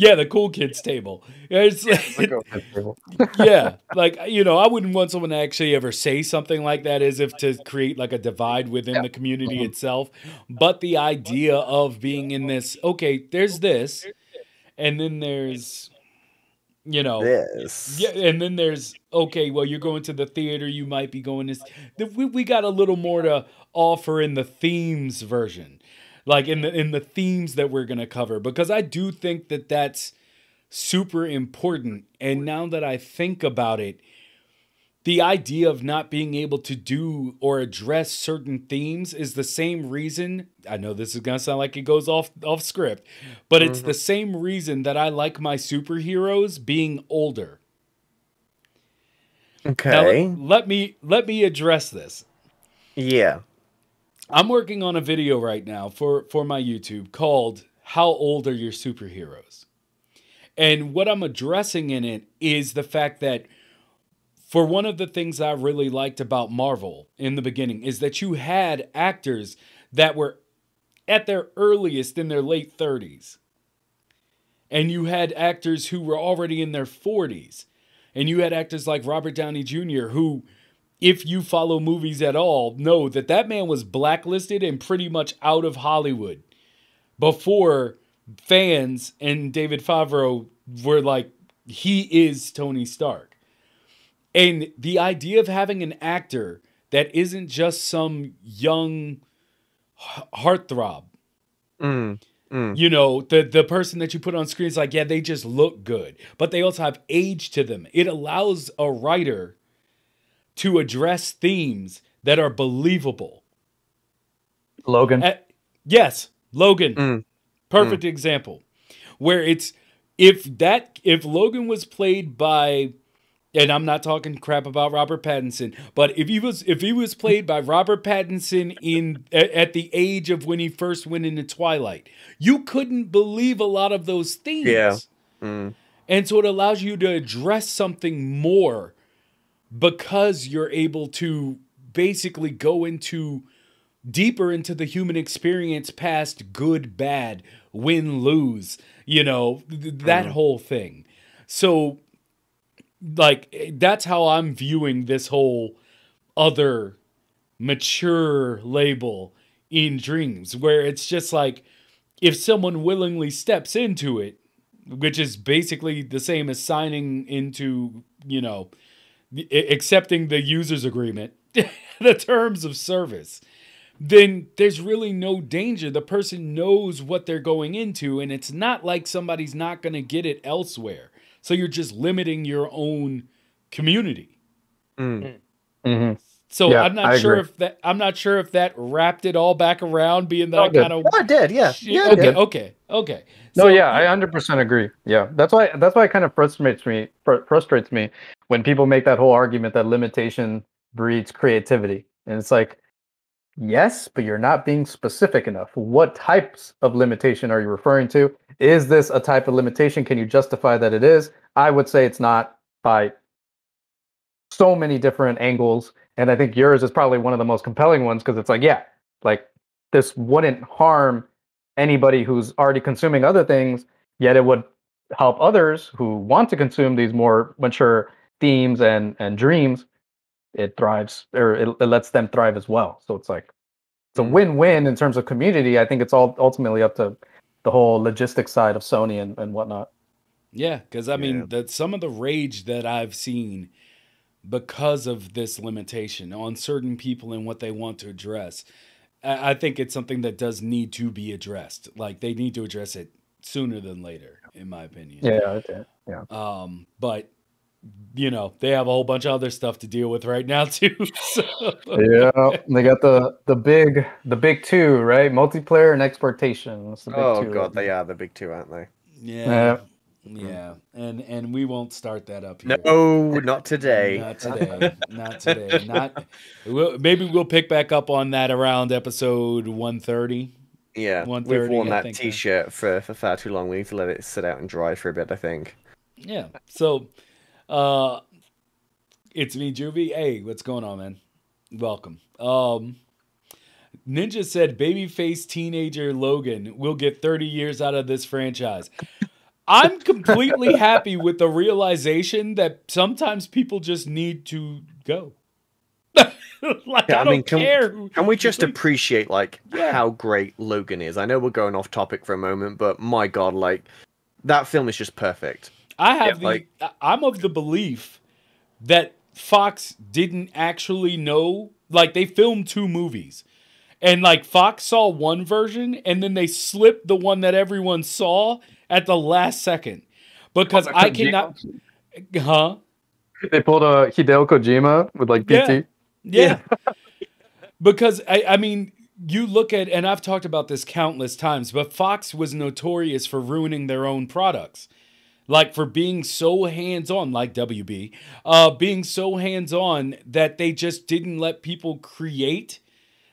yeah the cool kids table. It's yeah like you know i wouldn't want someone to actually ever say something like that as if to create like a divide within the community itself. But the idea of being in this okay there's this and then there's you know This. yeah and then there's okay well you're going to the theater you might be going this we, we got a little more to offer in the themes version like in the in the themes that we're going to cover because i do think that that's super important and now that i think about it the idea of not being able to do or address certain themes is the same reason i know this is going to sound like it goes off off script but it's the mm-hmm. same reason that i like my superheroes being older Okay. let, let me let me address this Yeah. I'm working on a video right now for for my youtube called how old are your superheroes and what i'm addressing in it is the fact that for one of the things I really liked about Marvel in the beginning is that you had actors that were at their earliest in their late 30s. And you had actors who were already in their 40s. And you had actors like Robert Downey Jr., who, if you follow movies at all, know that that man was blacklisted and pretty much out of Hollywood before fans and David Favreau were like, he is Tony Stark. And the idea of having an actor that isn't just some young heartthrob, Mm. Mm. you know, the the person that you put on screen is like, yeah, they just look good, but they also have age to them. It allows a writer to address themes that are believable. Logan. Uh, yes, Logan. Mm. Perfect example. Where it's if that if Logan was played by and I'm not talking crap about Robert Pattinson, but if he was if he was played by Robert Pattinson in at, at the age of when he first went into Twilight, you couldn't believe a lot of those themes. Yeah. Mm. And so it allows you to address something more because you're able to basically go into deeper into the human experience past good, bad, win, lose, you know, th- that mm-hmm. whole thing. So, like, eh, that's how I'm viewing this whole other mature label in dreams, where it's just like if someone willingly steps into it, which is basically the same as signing into, you know, accepting the user's agreement, the terms of service. then there's really no danger. The person knows what they're going into, and it's not like somebody's not going to get it elsewhere. So you're just limiting your own community. Mm. Mhm. So Yeah, I'm not I sure agree. if that I'm not sure if that wrapped it all back around, being that No, I it did. kind of Oh, it did, yeah. Yeah, it okay, did. okay, okay. No, So, yeah, I 100% agree. Yeah, that's why that's why it kind of frustrates me. Fr- frustrates me when people make that whole argument that limitation breeds creativity, and it's like, yes, but you're not being specific enough. What types of limitation are you referring to? Is this a type of limitation? Can you justify that it is? I would say it's not by so many different angles, and I think yours is probably one of the most compelling ones because it's like, yeah, like this wouldn't harm anybody who's already consuming other things, yet it would help others who want to consume these more mature themes and and dreams. It thrives or it, it lets them thrive as well. So it's like it's a Mm. win-win in terms of community. I think it's all ultimately up to the whole logistics side of Sony and, and whatnot. Yeah, because I mean, that some of the rage that I've seen because of this limitation on certain people and what they want to address, I, I think it's something that does need to be addressed. Like they need to address it sooner than later, in my opinion. Yeah, okay. yeah. Um, but you know, they have a whole bunch of other stuff to deal with right now too. So yeah, they got the the big the big two, right? Multiplayer and exportation. That's the big Oh two. god, they are the big two, aren't they? yeah. Yeah. And and we won't start that up here. No, not today. Not today. Not today. Not. We'll, maybe we'll pick back up on that around episode one thirty. Yeah, 130, we've worn I that uh, T-shirt for, for far too long. We need to let it sit out and dry for a bit. I think. Yeah. So, uh, it's me, Juvie. Hey, what's going on, man? Welcome. Um, Ninja said, "Babyface teenager Logan will get thirty years out of this franchise." I'm completely happy with the realization that sometimes people just need to go. like Yeah, I, I don't mean, can- care. Can we just like, appreciate like Yeah. how great Logan is? I know we're going off topic for a moment, but my god, like that film is just perfect. I have the. Yeah, like- I- I'm of the belief that Fox didn't actually know. Like they filmed two movies, and like Fox saw one version, and then they slipped the one that everyone saw at the last second because Oh, I cannot. Huh? They pulled a Hideo Kojima with like Yeah. PT. Yeah. because I, I mean, you look at, and I've talked about this countless times, but Fox was notorious for ruining their own products. Like for being so hands on, like WB, uh, being so hands on that they just didn't let people create.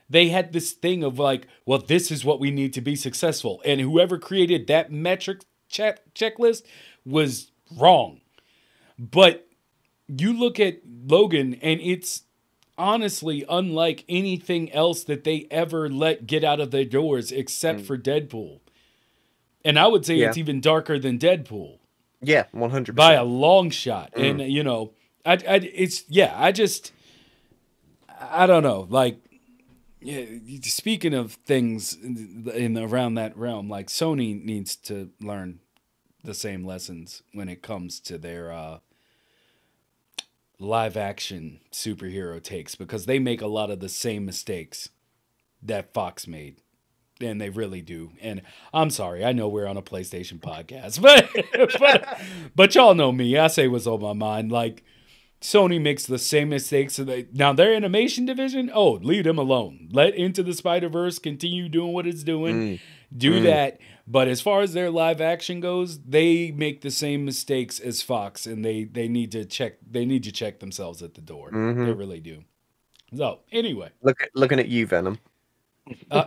They had this thing of like, well, this is what we need to be successful. And whoever created that metric check checklist was wrong. But you look at Logan and it's honestly unlike anything else that they ever let get out of their doors except for Deadpool. And I would say Yeah. it's even darker than Deadpool Yeah, one hundred by a long shot. And you know, I, I it's yeah, I just I don't know, like yeah, speaking of things in, in around that realm, like Sony needs to learn the same lessons when it comes to their uh live action superhero takes because they make a lot of the same mistakes that Fox made. And they really do. And I'm sorry, I know we're on a PlayStation podcast, but but, but y'all know me. I say what's on my mind. Like Sony makes the same mistakes. So they, now their animation division, oh, leave them alone. Let Into the Spider Verse continue doing what it's doing. Mm. Do that. But as far as their live action goes, they make the same mistakes as Fox, and they they need to check. They need to check themselves at the door. They Mhm. really do. So anyway, Look at looking at you, Venom. Uh,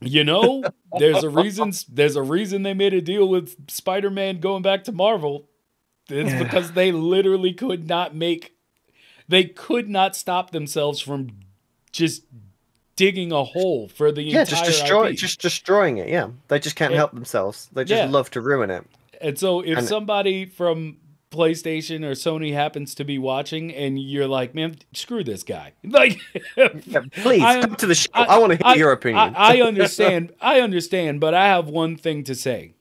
you know, there's a reason. There's a reason they made a deal with Spider-Man going back to Marvel. It's because they literally could not make. They could not stop themselves from just digging a hole for the Yeah, entire just destroy, IP. just destroying it. Yeah, they just can't Yeah. help themselves. They just Yeah. love to ruin it. And so if And- somebody from PlayStation or Sony happens to be watching and you're like, man, screw this guy. Like Yeah, please I come to the show. I, want to hear I- your opinion. I, I understand. I understand, but I have one thing to say.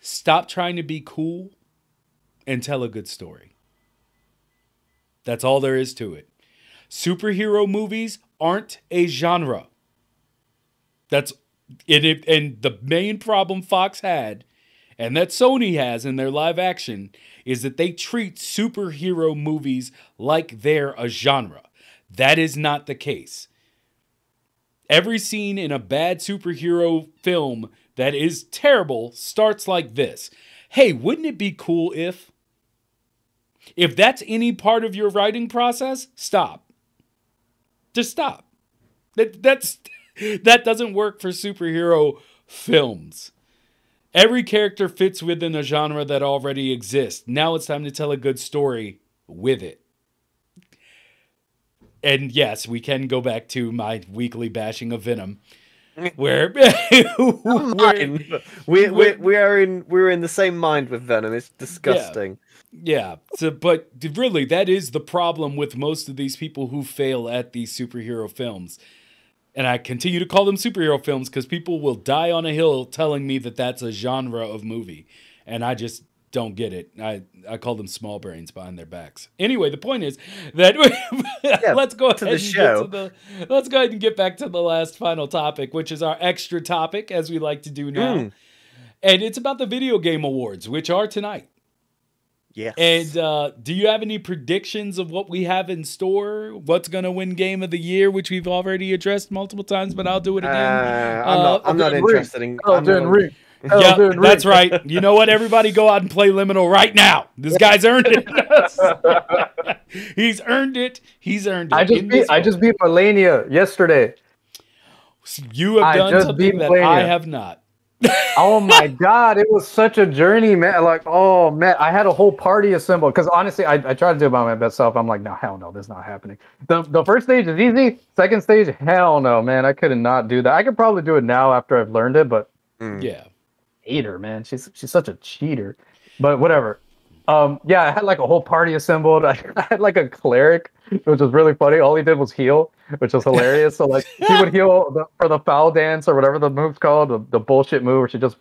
Stop trying to be cool and tell a good story. That's all there is to it. Superhero movies aren't a genre. That's it, and the main problem Fox had, and that Sony has in their live action, is that they treat superhero movies like they're a genre. That is not the case. Every scene in a bad superhero film that is terrible starts like this. Hey, wouldn't it be cool if? If that's any part of your writing process, stop. Just stop. That that's that doesn't work for superhero films. Every character fits within a genre that already exists. Now it's time to tell a good story with it. And yes, we can go back to my weekly bashing of Venom, where, where we, we we are in we're in the same mind with Venom. It's disgusting. Yeah. yeah. So, but really, that is the problem with most of these people who fail at these superhero films and I continue to call them superhero films because people will die on a hill telling me that that's a genre of movie, and I just don't get it. I, I call them small brains behind their backs. Anyway, the point is that yeah, let's go ahead and show. get to the let's go ahead and get back to the last final topic, which is our extra topic as we like to do now. Mm. And it's about the video game awards, which are tonight. Yes. And uh, do you have any predictions of what we have in store? What's going to win Game of the Year, which we've already addressed multiple times, but I'll do it again. Uh, I'm not, I'm not interested in. Elden Ring. Yeah, that's right. You know what? Everybody go out and play Liminal right now. This guy's earned it. He's earned it. He's earned it. I just beat, I just beat Malenia yesterday. You have done something that I have not oh my god, it was such a journey, man. Like, oh man, I had a whole party assembled because honestly, I, I tried to do it by my best self. I'm like, no, hell no, this is not happening. The the first stage is easy. Second stage, hell no, man. I could not do that. I could probably do it now after I've learned it, but mm. yeah, hater, man. She's she's such a cheater. But whatever. Um, yeah, I had like a whole party assembled. I, I had like a cleric, which was really funny. All he did was heal, which was hilarious. So like he would heal the, for the fowl dance or whatever the move's called, the, the bullshit move where she just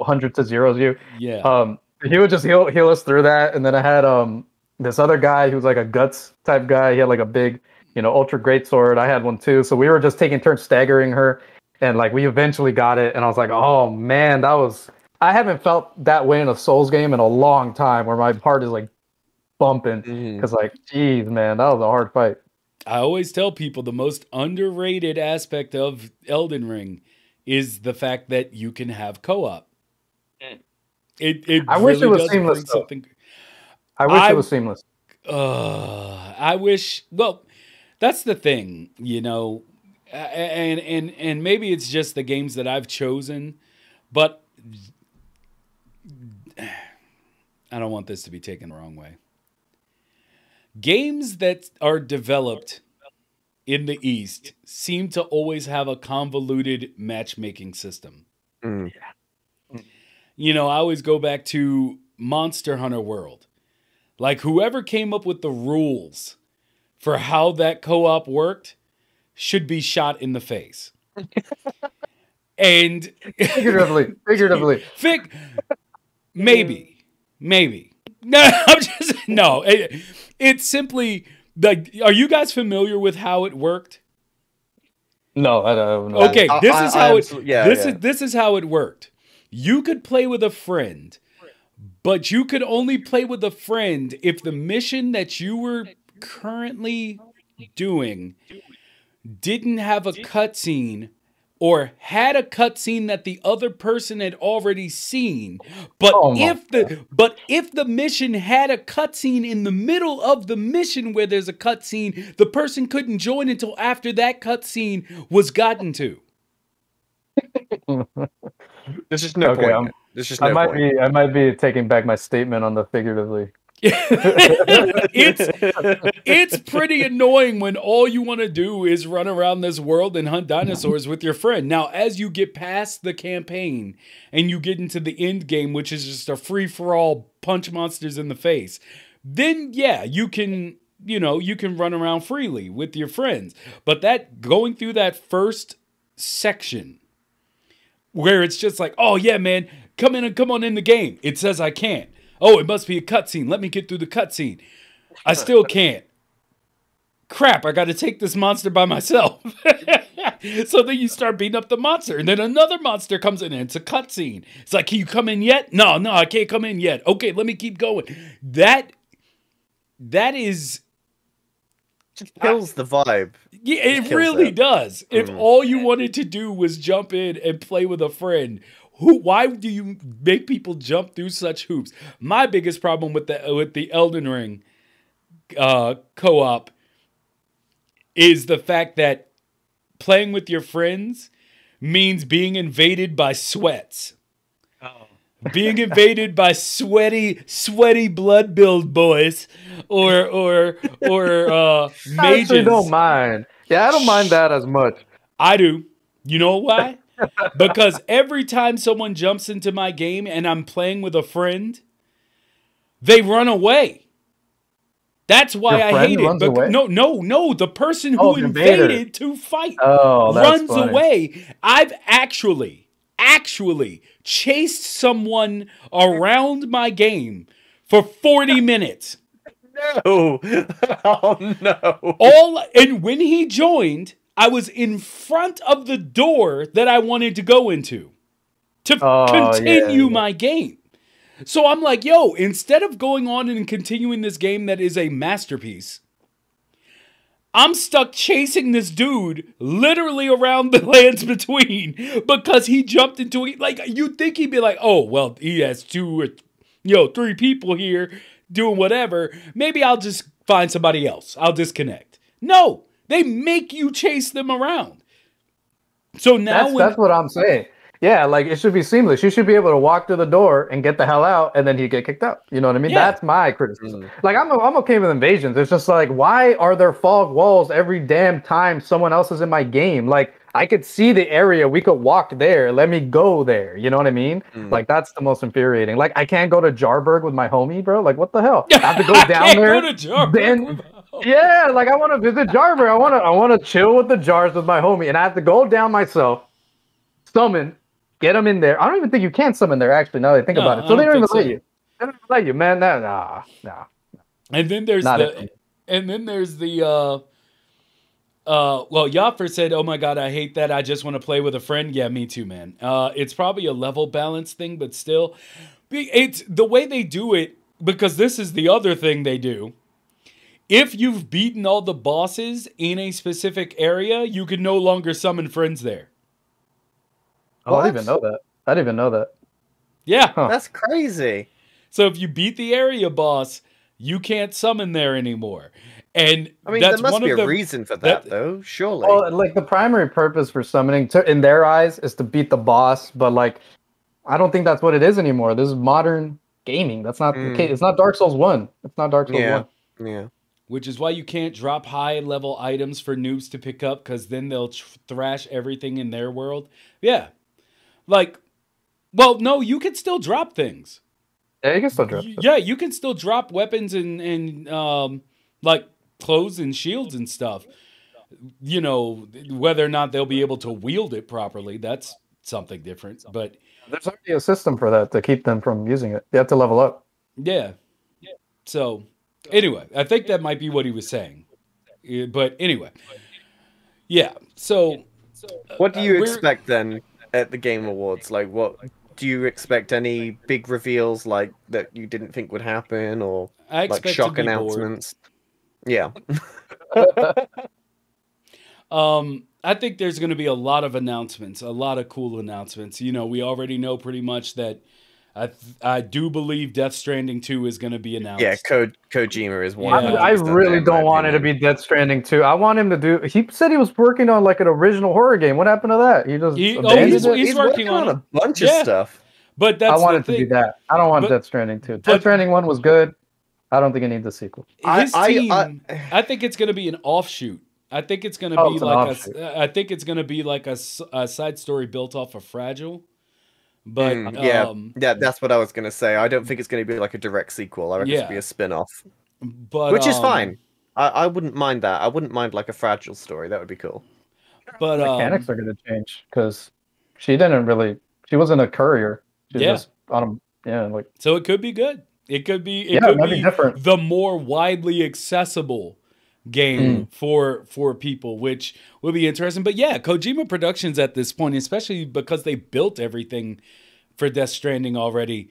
hundreds to zeros you. Yeah. Um, he would just heal heal us through that. And then I had um this other guy who was like a guts type guy. He had like a big, you know, ultra great sword. I had one too. So we were just taking turns staggering her, and like we eventually got it. And I was like, oh man, that was I haven't felt that way in a Souls game in a long time, where my heart is like bumping because, mm. like, geez, man, that was a hard fight. I always tell people the most underrated aspect of Elden Ring is the fact that you can have co-op. Mm. It, it I really wish it was seamless. Something... I wish I, it was seamless. Uh, I wish. Well, that's the thing, you know, and and and maybe it's just the games that I've chosen, but I don't want this to be taken the wrong way. Games that are developed in the East seem to always have a convoluted matchmaking system. Mm. You know, I always go back to Monster Hunter World. Like, whoever came up with the rules for how that co op worked should be shot in the face. and figuratively, figuratively. Fig- maybe, maybe. No, I'm just no. It, it's simply like. Are you guys familiar with how it worked? No, I don't know. Okay, this I, is I, how I, it. Yeah, this yeah. is this is how it worked. You could play with a friend, but you could only play with a friend if the mission that you were currently doing didn't have a cutscene or had a cutscene that the other person had already seen. But oh if the God. but if the mission had a cutscene in the middle of the mission where there's a cutscene, the person couldn't join until after that cutscene was gotten to. this is no okay, point. There's just no I might point. be I might be taking back my statement on the figuratively. It's it's pretty annoying when all you want to do is run around this world and hunt dinosaurs with your friend. Now, as you get past the campaign and you get into the end game, which is just a free for all punch monsters in the face, then yeah, you can you know you can run around freely with your friends. But that going through that first section where it's just like, oh yeah, man, come in and come on in the game. It says I can't. Oh, it must be a cutscene. Let me get through the cutscene. I still can't. crap, I got to take this monster by myself. so then you start beating up the monster, and then another monster comes in, and it's a cutscene. It's like, can you come in yet? No, no, I can't come in yet. Okay, let me keep going. That that is Just kills the vibe. yeah, it kills really it. does. If Mm. all you wanted to do was jump in and play with a friend, who why do you make people jump through such hoops? My biggest problem with the with the Elden Ring uh co-op is the fact that playing with your friends means being invaded by sweats. Being invaded by sweaty, sweaty blood build boys, or or or uh, I actually don't mind. Yeah, I don't mind that as much. I do. You know why? Because every time someone jumps into my game and I'm playing with a friend, they run away. That's why I hate it. away? no, no, no. The person who Oh, invaded to fight Oh, runs funny. away. I've actually, actually chased someone around my game for 40 minutes. No. oh no. all and when he joined i was in front of the door that i wanted to go into to Oh, continue yeah. my game. So i'm like yo instead of going on and continuing this game that is a masterpiece i'm stuck chasing this dude literally around the lands between because he jumped into it. Like you'd think he'd be like oh well he has two or you know three people here doing whatever. Maybe i'll just find somebody else. I'll disconnect. No they make you chase them around so now That's, when that's what I'm saying. Yeah, like it should be seamless. You should be able to walk through the door and get the hell out, and then you get kicked out. You know what I mean? Yeah. That's my criticism. Like I'm, I'm okay with invasions. It's just like, why are there fog walls every damn time someone else is in my game? Like I could see the area, we could walk there. Let me go there. You know what I mean? Mm. Like that's the most infuriating. Like I can't go to Jarburg with my homie, bro. Like what the hell? I have to go I down can't there. go to Jarburg then- with- Yeah, like I want to visit Jarburg. I want to I want to chill with the jars with my homie, and I have to go down myself, summon, get them in there. I don't even think you can summon there. Actually, now that I think No, about it, so they don't even think let you. They don't even let you, man. Nah, nah, nah. And then there's Not the it. and then there's the uh uh well Yoffer said, Oh my god, I hate that. I just want to play with a friend. Yeah, me too, man. Uh it's probably a level balance thing, but still be- it's the way they do it, because this is the other thing they do. If you've beaten all the bosses in a specific area, you can no longer summon friends there. Oh, I didn't even know that. I didn't even know that. Yeah. Huh. That's crazy. So if you beat the area boss, you can't summon there anymore. And I mean, that's there must one be a the, reason for that- that, though. Surely. Well, like the primary purpose for summoning, to, in their eyes, is to beat the boss. But like, I don't think that's what it is anymore. This is modern gaming. That's not the Mm. case. It's not Dark Souls One. It's not Dark Souls yeah. One. Yeah. Which is why you can't drop high level items for noobs to pick up because then they'll tr- thrash everything in their world. Yeah, like, well, no, you can still drop things. Yeah, you can still drop. It. Yeah, you can still drop weapons and and um like clothes and shields and stuff. You know, whether or not they'll be able to wield it properly, that's something different. But There's already a system for that to keep them from using it. You have to level up. Yeah. So, anyway, I think that might be what he was saying. Uh, But anyway, yeah. So, What do you we're- expect then at the Game Awards? Like, what do you expect? Any big reveals like that you didn't think would happen, or like shock be bored. announcements? Yeah. Um, I think there's going to be a lot of announcements, a lot of cool announcements. You know, we already know pretty much that. I I do believe Death Stranding two is going to be announced. Yeah, Ko- Kojima is one. Yeah. I really don't want it to be Death Stranding two. I want him to do. He said he was working on like an original horror game. What happened to that? He just He- oh, abandoned he's- he's working on a bunch of stuff. but I that's want the it to thing. be that. I don't want But- Death Stranding two. but- Death Stranding one was good. I don't think it needs a sequel. His I- I- team. I- I think it's going to be an offshoot. I think it's going to Oh, be like offshoot. a. I think it's going to be like a, s- a side story built off of Fragile. But Mm, yeah, um, yeah, that's what I was gonna say. I don't think it's gonna be like a direct sequel. I reckon it's gonna be a spin-off, but which is um, fine. I, I wouldn't mind that. I wouldn't mind like a fragile story. That would be cool. But um, Mechanics are going to change because she didn't really. She wasn't a courier. She was Yeah. just on a, yeah, like so it could be good. It could be. It Yeah, it could be be different. the more widely accessible game mm. for for people, which will be interesting. But yeah, Kojima Productions at this point, especially because they built everything for Death Stranding already,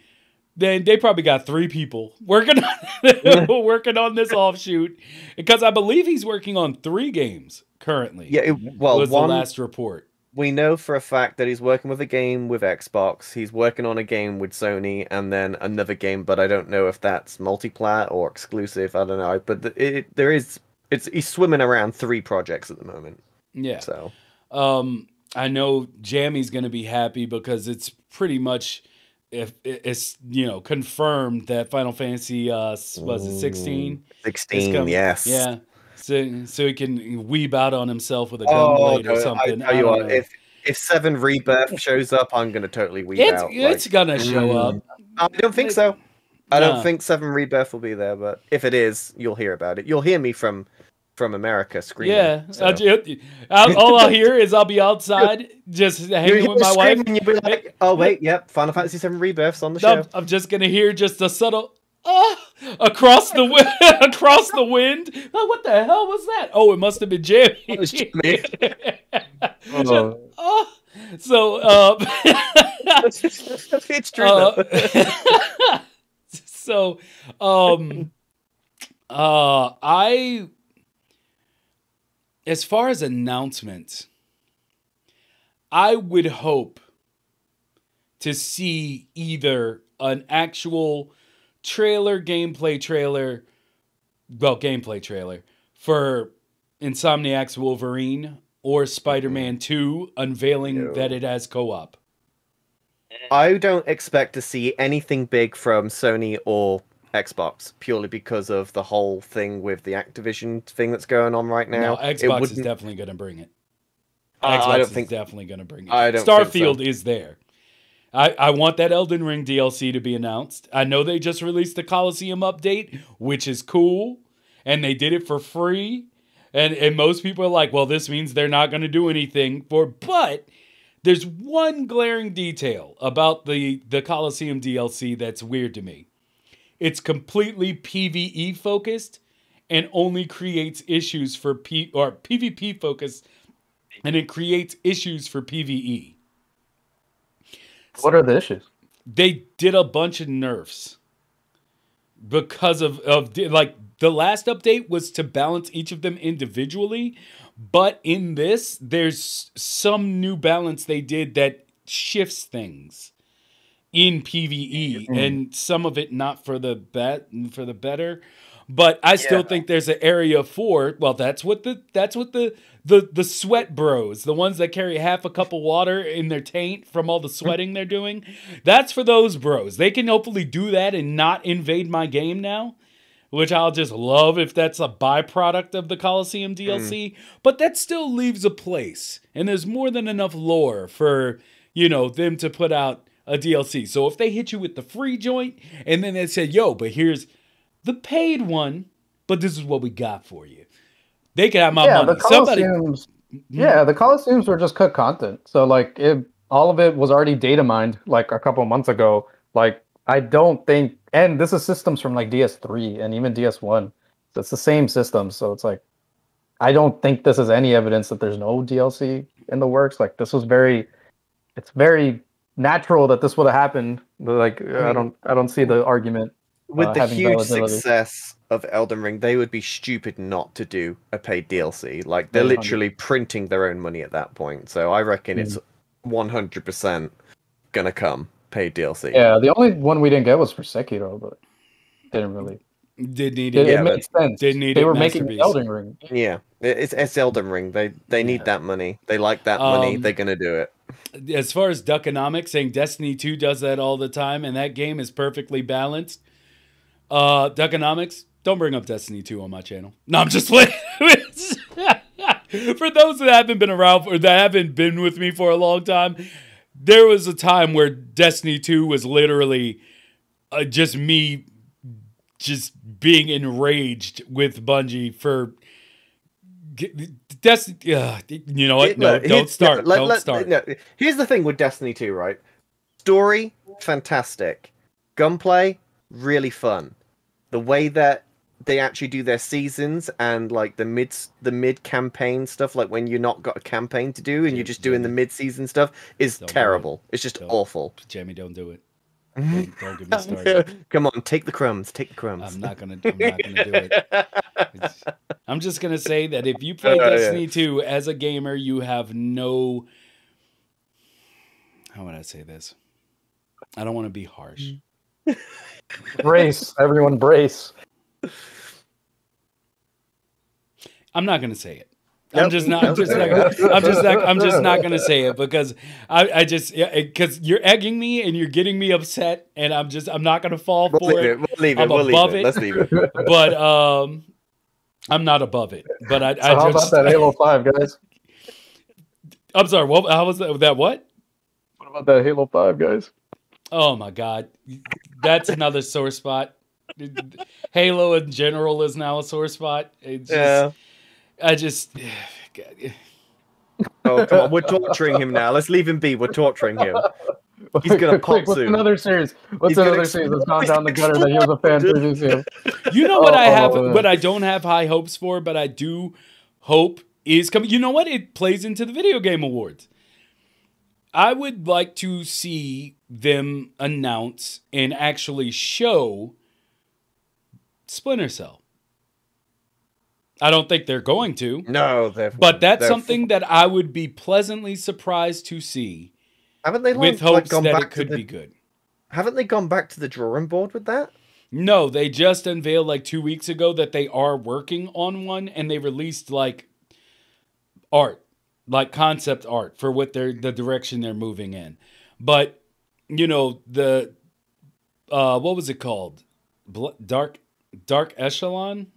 then they probably got three people working on working on this offshoot. Because I believe he's working on three games currently. Yeah, it, well, was one the last report. we know for a fact that he's working with a game with Xbox. He's working on a game with Sony, and then another game, but I don't know if that's multiplayer or exclusive. I don't know, but th- it, there is. It's he's swimming around three projects at the moment. Yeah. So Um, I know Jammy's going to be happy because it's pretty much if it's you know confirmed that Final Fantasy uh was it 16 sixteen, coming- yes. yeah so so he can weeb out on himself with a Oh, gunblade no, or I something tell you don't what, if if Seven Rebirth shows up, I'm gonna totally weep it's out. it's like- gonna show Mm. up I don't think so. I Nah. don't think Seven Rebirth will be there, but if it is, you'll hear about it. You'll hear me from from America screaming. yeah so. I'll all I'll hear is I'll be outside just You'll hanging with my wife screaming, You'll be like, "Oh wait, yep, Final Fantasy Seven Rebirth's on the show." I'm, I'm just gonna hear just a subtle ah across the wind across the wind. Oh, what the hell was that? Oh, it must have been Jamie. It was Jimmy. Oh. oh, so uh, it's true. uh, so um uh I as far as announcements, I would hope to see either an actual trailer, gameplay trailer, well, gameplay trailer for Insomniac's Wolverine or Spider Man 2 unveiling No. that it has co op. I don't expect to see anything big from Sony or Xbox purely because of the whole thing with the Activision thing that's going on right now. No, Xbox is definitely going to bring it. Uh, Xbox I don't is think definitely going to bring it. I don't think so. Starfield is there. I, I want that Elden Ring DLC to be announced. I know they just released the Colosseum update, which is cool, and they did it for free. And and most people are like, well, this means they're not going to do anything for. But there's one glaring detail about the the Colosseum DLC that's weird to me. It's completely PVE focused and only creates issues for P or PvP focused and it creates issues for PvE. What are the issues? They did a bunch of nerfs because of of like the last update was to balance each of them individually, but in this there's some new balance they did that shifts things in PvE mm. and some of it not for the bet for the better. But I still Yeah. think there's an area for well that's what the that's what the the the sweat bros, the ones that carry half a cup of water in their taint from all the sweating they're doing. That's for those bros. They can hopefully do that and not invade my game now, which I'll just love if that's a byproduct of the Colosseum hmm. DLC. But that still leaves a place, and there's more than enough lore for you know them to put out a DLC. So if they hit you with the free joint and then they say, "Yo, but here's the paid one, but this is what we got for you," they can have my yeah, money. the Somebody, Colosseums. Hmm? Yeah, the Colosseums were just cut content. So like, it, all of it was already data mined like a couple months ago. Like, I don't think, and this is systems from like DS3 and even DS1. So it's the same system. So it's like, I don't think this is any evidence that there's no DLC in the works. Like, this was very, it's very natural that this would have happened. But like, I don't, I don't see the argument. with uh, the huge success of Elden Ring, they would be stupid not to do a paid DLC. Like they're 100. literally printing their own money at that point. So I reckon it's one hundred percent gonna come paid DLC. Yeah, the only one we didn't get was for Sekiro, but didn't really. did need It, it. Yeah, it made sense. didn't need they it, were making Masterpiece. Elden Ring. yeah. It's it's Elden Ring. They they need Yeah. that money. They like that money. Um, They're gonna do it. as far as Duckonomics saying Destiny 2 does that all the time and that game is perfectly balanced. Uh Duckonomics, don't bring up Destiny 2 on my channel. No, I'm just playing. for those that haven't been around or that haven't been with me for a long time, there was a time where Destiny 2 was literally uh, just me just being enraged with Bungie for Destiny. Uh, you know what? No, don't start. let- don't let- start. no, here's the thing with Destiny 2, right? Story, fantastic. Gunplay, really fun. The way that they actually do their seasons and like the mid the mid campaign stuff, like when you're not got a campaign to do and you're just doing the mid season stuff, is Don't do it. terrible. It's just Don't. awful. Jamie, don't do it. Don't, don't get me started. Come on, take the crumbs. Take the crumbs. I'm not gonna. I'm not gonna do it. It's- I'm just gonna say that if you play Uh, yeah. Destiny 2 as a gamer, you have no. How would I say this? I don't want to be harsh. brace, everyone, brace. I'm not gonna say it. I'm just not. I'm just not. Gonna, I'm just not. I'm just not gonna say it because I. I just because you're egging me and you're getting me upset, and I'm just. I'm not gonna fall We'll for leave it. it. We'll leave it. I'm We'll leave it. it. Let's leave it. But um, I'm not above it. But I. So I how just. about that Halo Five, guys? I'm sorry. What? How was that? That what? What about that Halo Five, guys? Oh my god, that's another sore spot. Halo in general is now a sore spot. It's just, Yeah. I just. Oh come on, we're torturing him now. Let's leave him be. We're torturing him. He's gonna pop Quick, what's soon. another series? What's He's another series that's gone down the gutter that he was a fan previously? You know what oh, I have, Oh. what I don't have high hopes for, but I do hope is coming. You know what? It plays into the video game awards. I would like to see them announce and actually show Splinter Cell. I don't think they're going to, No, but that's they're- something that I would be pleasantly surprised to see Haven't they with like, hopes gone that back it could the, be good. Haven't they gone back to the drawing board with that? No, they just unveiled like two weeks ago that they are working on one, and they released like art, like concept art for what they're the direction they're moving in. But you know the uh, what was it called? Bl- dark Dark Echelon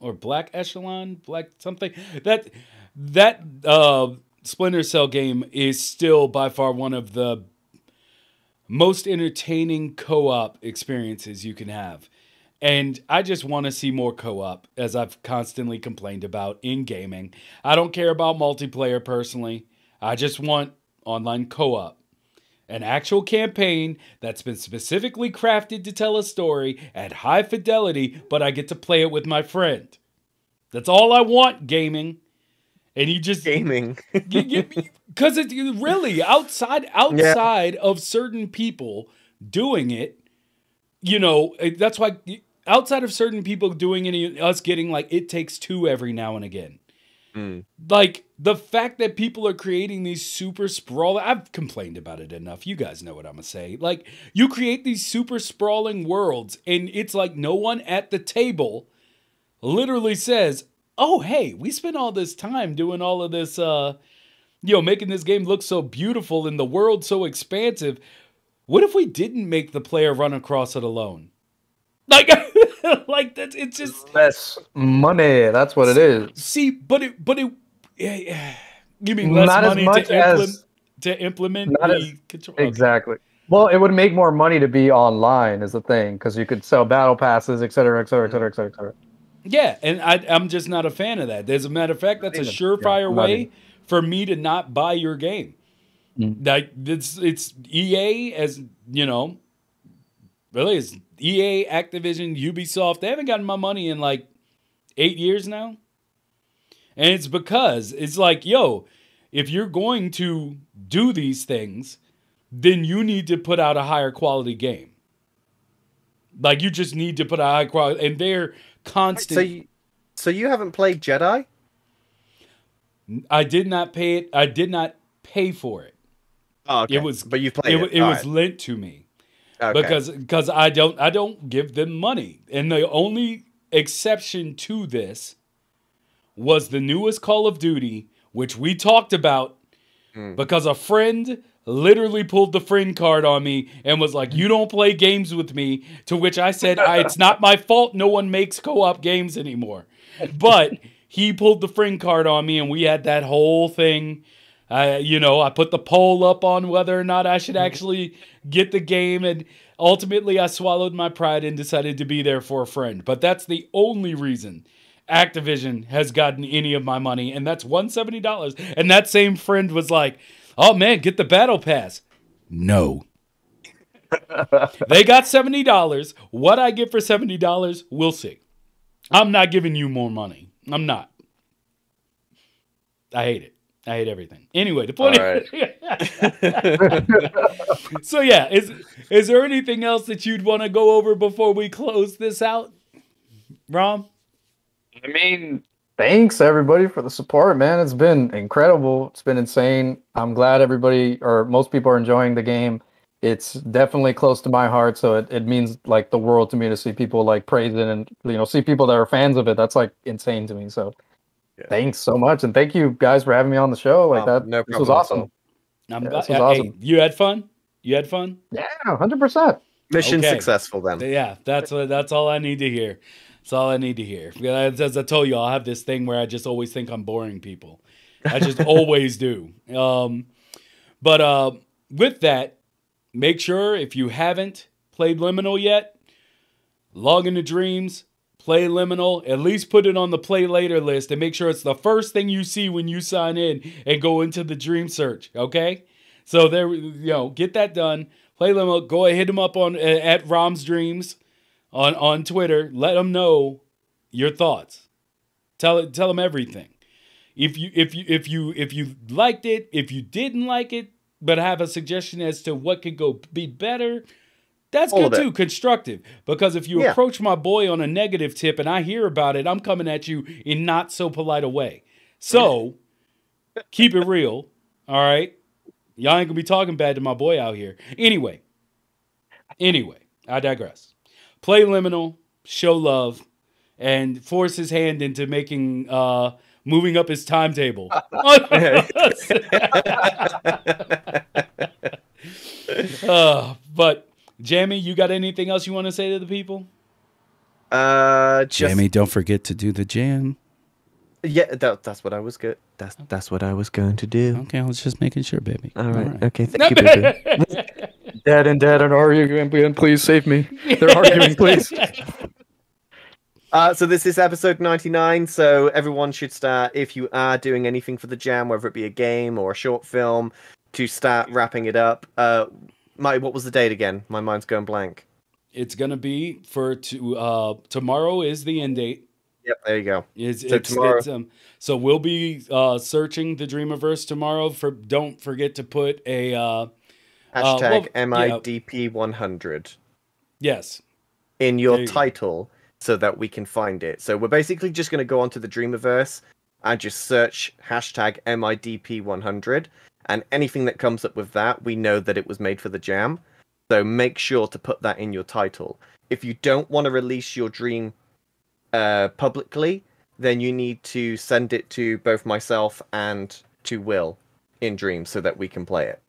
or Black Echelon, Black something that that uh, Splinter Cell game is still by far one of the most entertaining co-op experiences you can have. And I just want to see more co-op as I've constantly complained about in gaming. I don't care about multiplayer personally. I just want online co-op. An actual campaign that's been specifically crafted to tell a story at high fidelity, but I get to play it with my friend. That's all I want gaming. And you just Gaming. because it really outside outside of certain people doing it you know eh, that's why outside of certain people doing it us getting like it takes two every now and again Mm. like the fact that people are creating these super sprawling i've complained about it enough. You guys know what i'm gonna say. Like you create these super sprawling worlds and it's like no one at the table literally says oh hey we spent all this time doing all of this uh you know making this game look so beautiful and the world so expansive. What if we didn't make the player run across it alone like like that's it's just Less money. That's what it is. see but it but it yeah, yeah. you mean less Not as money much to implement as- to implement Not the as- control okay. Exactly. Well, it would make more money to be online, is the thing, because you could sell battle passes, et cetera, et cetera, et cetera, et cetera, et cetera. Yeah, and I, I'm just not a fan of that. As a matter of fact, that's a surefire Yeah, way for me to not buy your game. Mm. Like it's it's EA as you know, really it's EA, Activision, Ubisoft. They haven't gotten my money in like eight years now, and it's because it's like, yo, if you're going to do these things, then you need to put out a higher quality game. Like you just need to put out a high quality, and they're constant. So you, so you haven't played Jedi? I did not pay it. I did not pay for it. Oh, okay. It was- but you It, played wa- it. it was lent to me Okay. because because I don't I don't give them money. And the only exception to this was the newest Call of Duty, which we talked about Hmm. because a friend literally pulled the friend card on me and was like, "You don't play games with me." To which I said, I, "It's not my fault. No one makes co-op games anymore." But he pulled the friend card on me, and we had that whole thing. I, you know, I put the poll up on whether or not I should mm-hmm. actually get the game, and ultimately, I swallowed my pride and decided to be there for a friend. But that's the only reason Activision has gotten any of my money, and that's one seventy dollars. And that same friend was like, "Oh man, get the battle pass." No. they got seventy dollars. What I get for seventy dollars, we'll see. I'm not giving you more money. I'm not. I hate it. I hate everything. Anyway, the point. All so yeah, is is there anything else that you'd want to go over before we close this out, Rom? I mean, thanks everybody for the support, man. It's been incredible. It's been insane. I'm glad everybody or most people are enjoying the game. It's definitely close to my heart, so it, it means like the world to me to see people like praise it and you know see people that are fans of it. That's like insane to me. So Yeah. thanks so much, and thank you guys for having me on the show. Like Oh, that, no this was awesome. I'm Yeah, glad- this was hey, awesome. you had fun. You had fun. Yeah, hundred percent. Mission Okay. successful then. Yeah, that's what that's all I need to hear. That's all I need to hear. As I told you, I have this thing where I just always think I'm boring people. I just always do. Um, but uh, with that, make sure if you haven't played Liminal yet, log into Dreams, play Liminal, at least put it on the play later list, and make sure it's the first thing you see when you sign in and go into the Dream search. Okay, so there, you know, get that done. Play Liminal. Go ahead, and hit them up on at Rom's Dreams on on Twitter. Let them know your thoughts. Tell. Tell them everything. If you if you if you if you liked it, if you didn't like it, but have a suggestion as to what could go be better, that's All good too. Constructive. Because if you Yeah. approach my boy on a negative tip and I hear about it, I'm coming at you in not so polite a way. So keep it real. All right. Y'all ain't gonna be talking bad to my boy out here. Anyway. Anyway, I digress. Play liminal, show love, and force his hand into making uh moving up his timetable. uh, but Jamie, you got anything else you want to say to the people? uh, just don't forget to do the jam. yeah, that, that's what I was good. That's that's what I was going to do. Okay, I was just making sure, baby. All right. Okay. Thank you, baby. Dad and Dad are arguing. Please save me. They're arguing. Please. Uh, so this is episode 99. So everyone should start, if you are doing anything for the jam, whether it be a game or a short film, to start wrapping it up. Uh, my, what was the date again? My mind's going blank. It's gonna be for to uh tomorrow is the end date. Yep, there you go. It's, So it's, tomorrow- it's, um, so we'll be uh, searching the Dreamiverse tomorrow. For don't forget to put a uh, well, Hashtag yeah. MIDP100 yes, in your you go. title so that we can find it. So we're basically just going to go onto the Dreamiverse and just search hashtag MIDP100. And anything that comes up with that, we know that it was made for the jam. So make sure to put that in your title. If you don't want to release your dream uh, publicly, then you need to send it to both myself and to Will in Dream so that we can play it.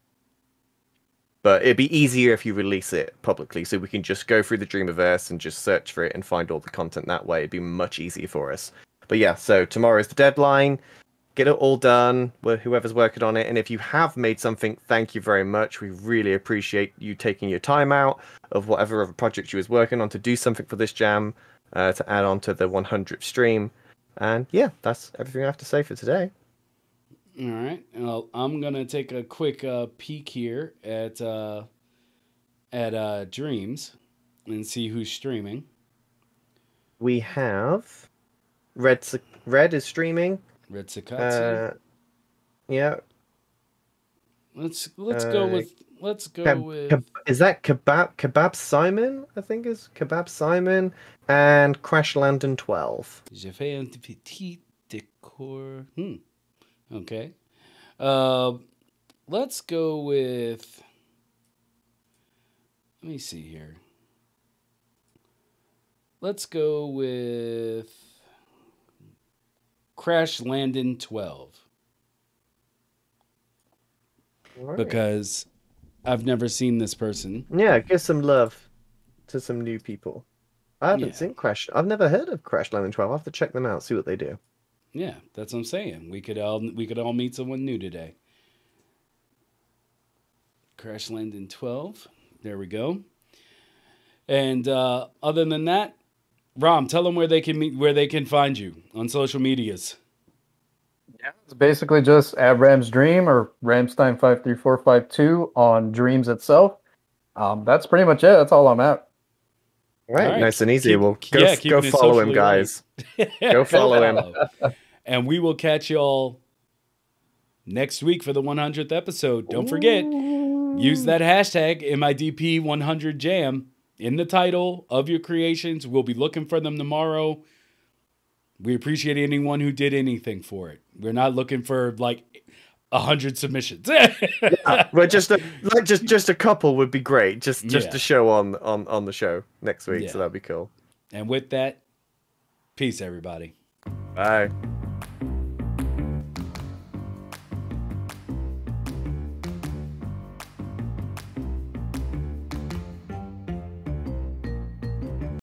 But it'd be easier if you release it publicly, so we can just go through the Dreamiverse and just search for it and find all the content that way. It'd be much easier for us. But yeah, so tomorrow's the deadline. Get it all done. wh- Whoever's working on it, and if you have made something, thank you very much. We really appreciate you taking your time out of whatever other project you was working on to do something for this jam, uh, to add on to the 100th stream. And yeah, that's everything I have to say for today. all right. Well, I'm gonna take a quick uh, peek here at uh, at uh, Dreams and see who's streaming. We have Red. Red is streaming. Red Sakatsu. Uh, yeah, let's let's go uh, with let's go Keb- with Keb- is that kebab kebab Simon? I think is kebab Simon and Crash Landon twelve. Je fais un petit décor. Hmm. Okay. Uh, let's go with. Let me see here. Let's go with Crash Landon 12 Alright. because I've never seen this person. yeah, give some love to some new people. I haven't Yeah. seen Crash. I've never heard of Crash Landon twelve. I will have to check them out, see what they do. Yeah, that's what I'm saying. We could all we could all meet someone new today. Crash Landon 12. There we go. And uh, other than that, Rom, tell them where they can meet, where they can find you on social medias. Yeah, it's basically just at Ram's Dream or Ramstein five three four five two on Dreams itself. Um, that's pretty much it. That's all I'm at. All right, All right. nice and easy. Keep- well, go, yeah, go follow him, guys. Go follow him. And we will catch y'all next week for the 100th episode. Don't forget, use that hashtag MIDP100Jam in the title of your creations. We'll be looking for them tomorrow. We appreciate anyone who did anything for it. We're not looking for like a hundred submissions. Well, just a like just just a couple would be great. Just just Yeah. to show on on on the show next week. Yeah. So that'd be cool. and with that, peace, everybody. Bye.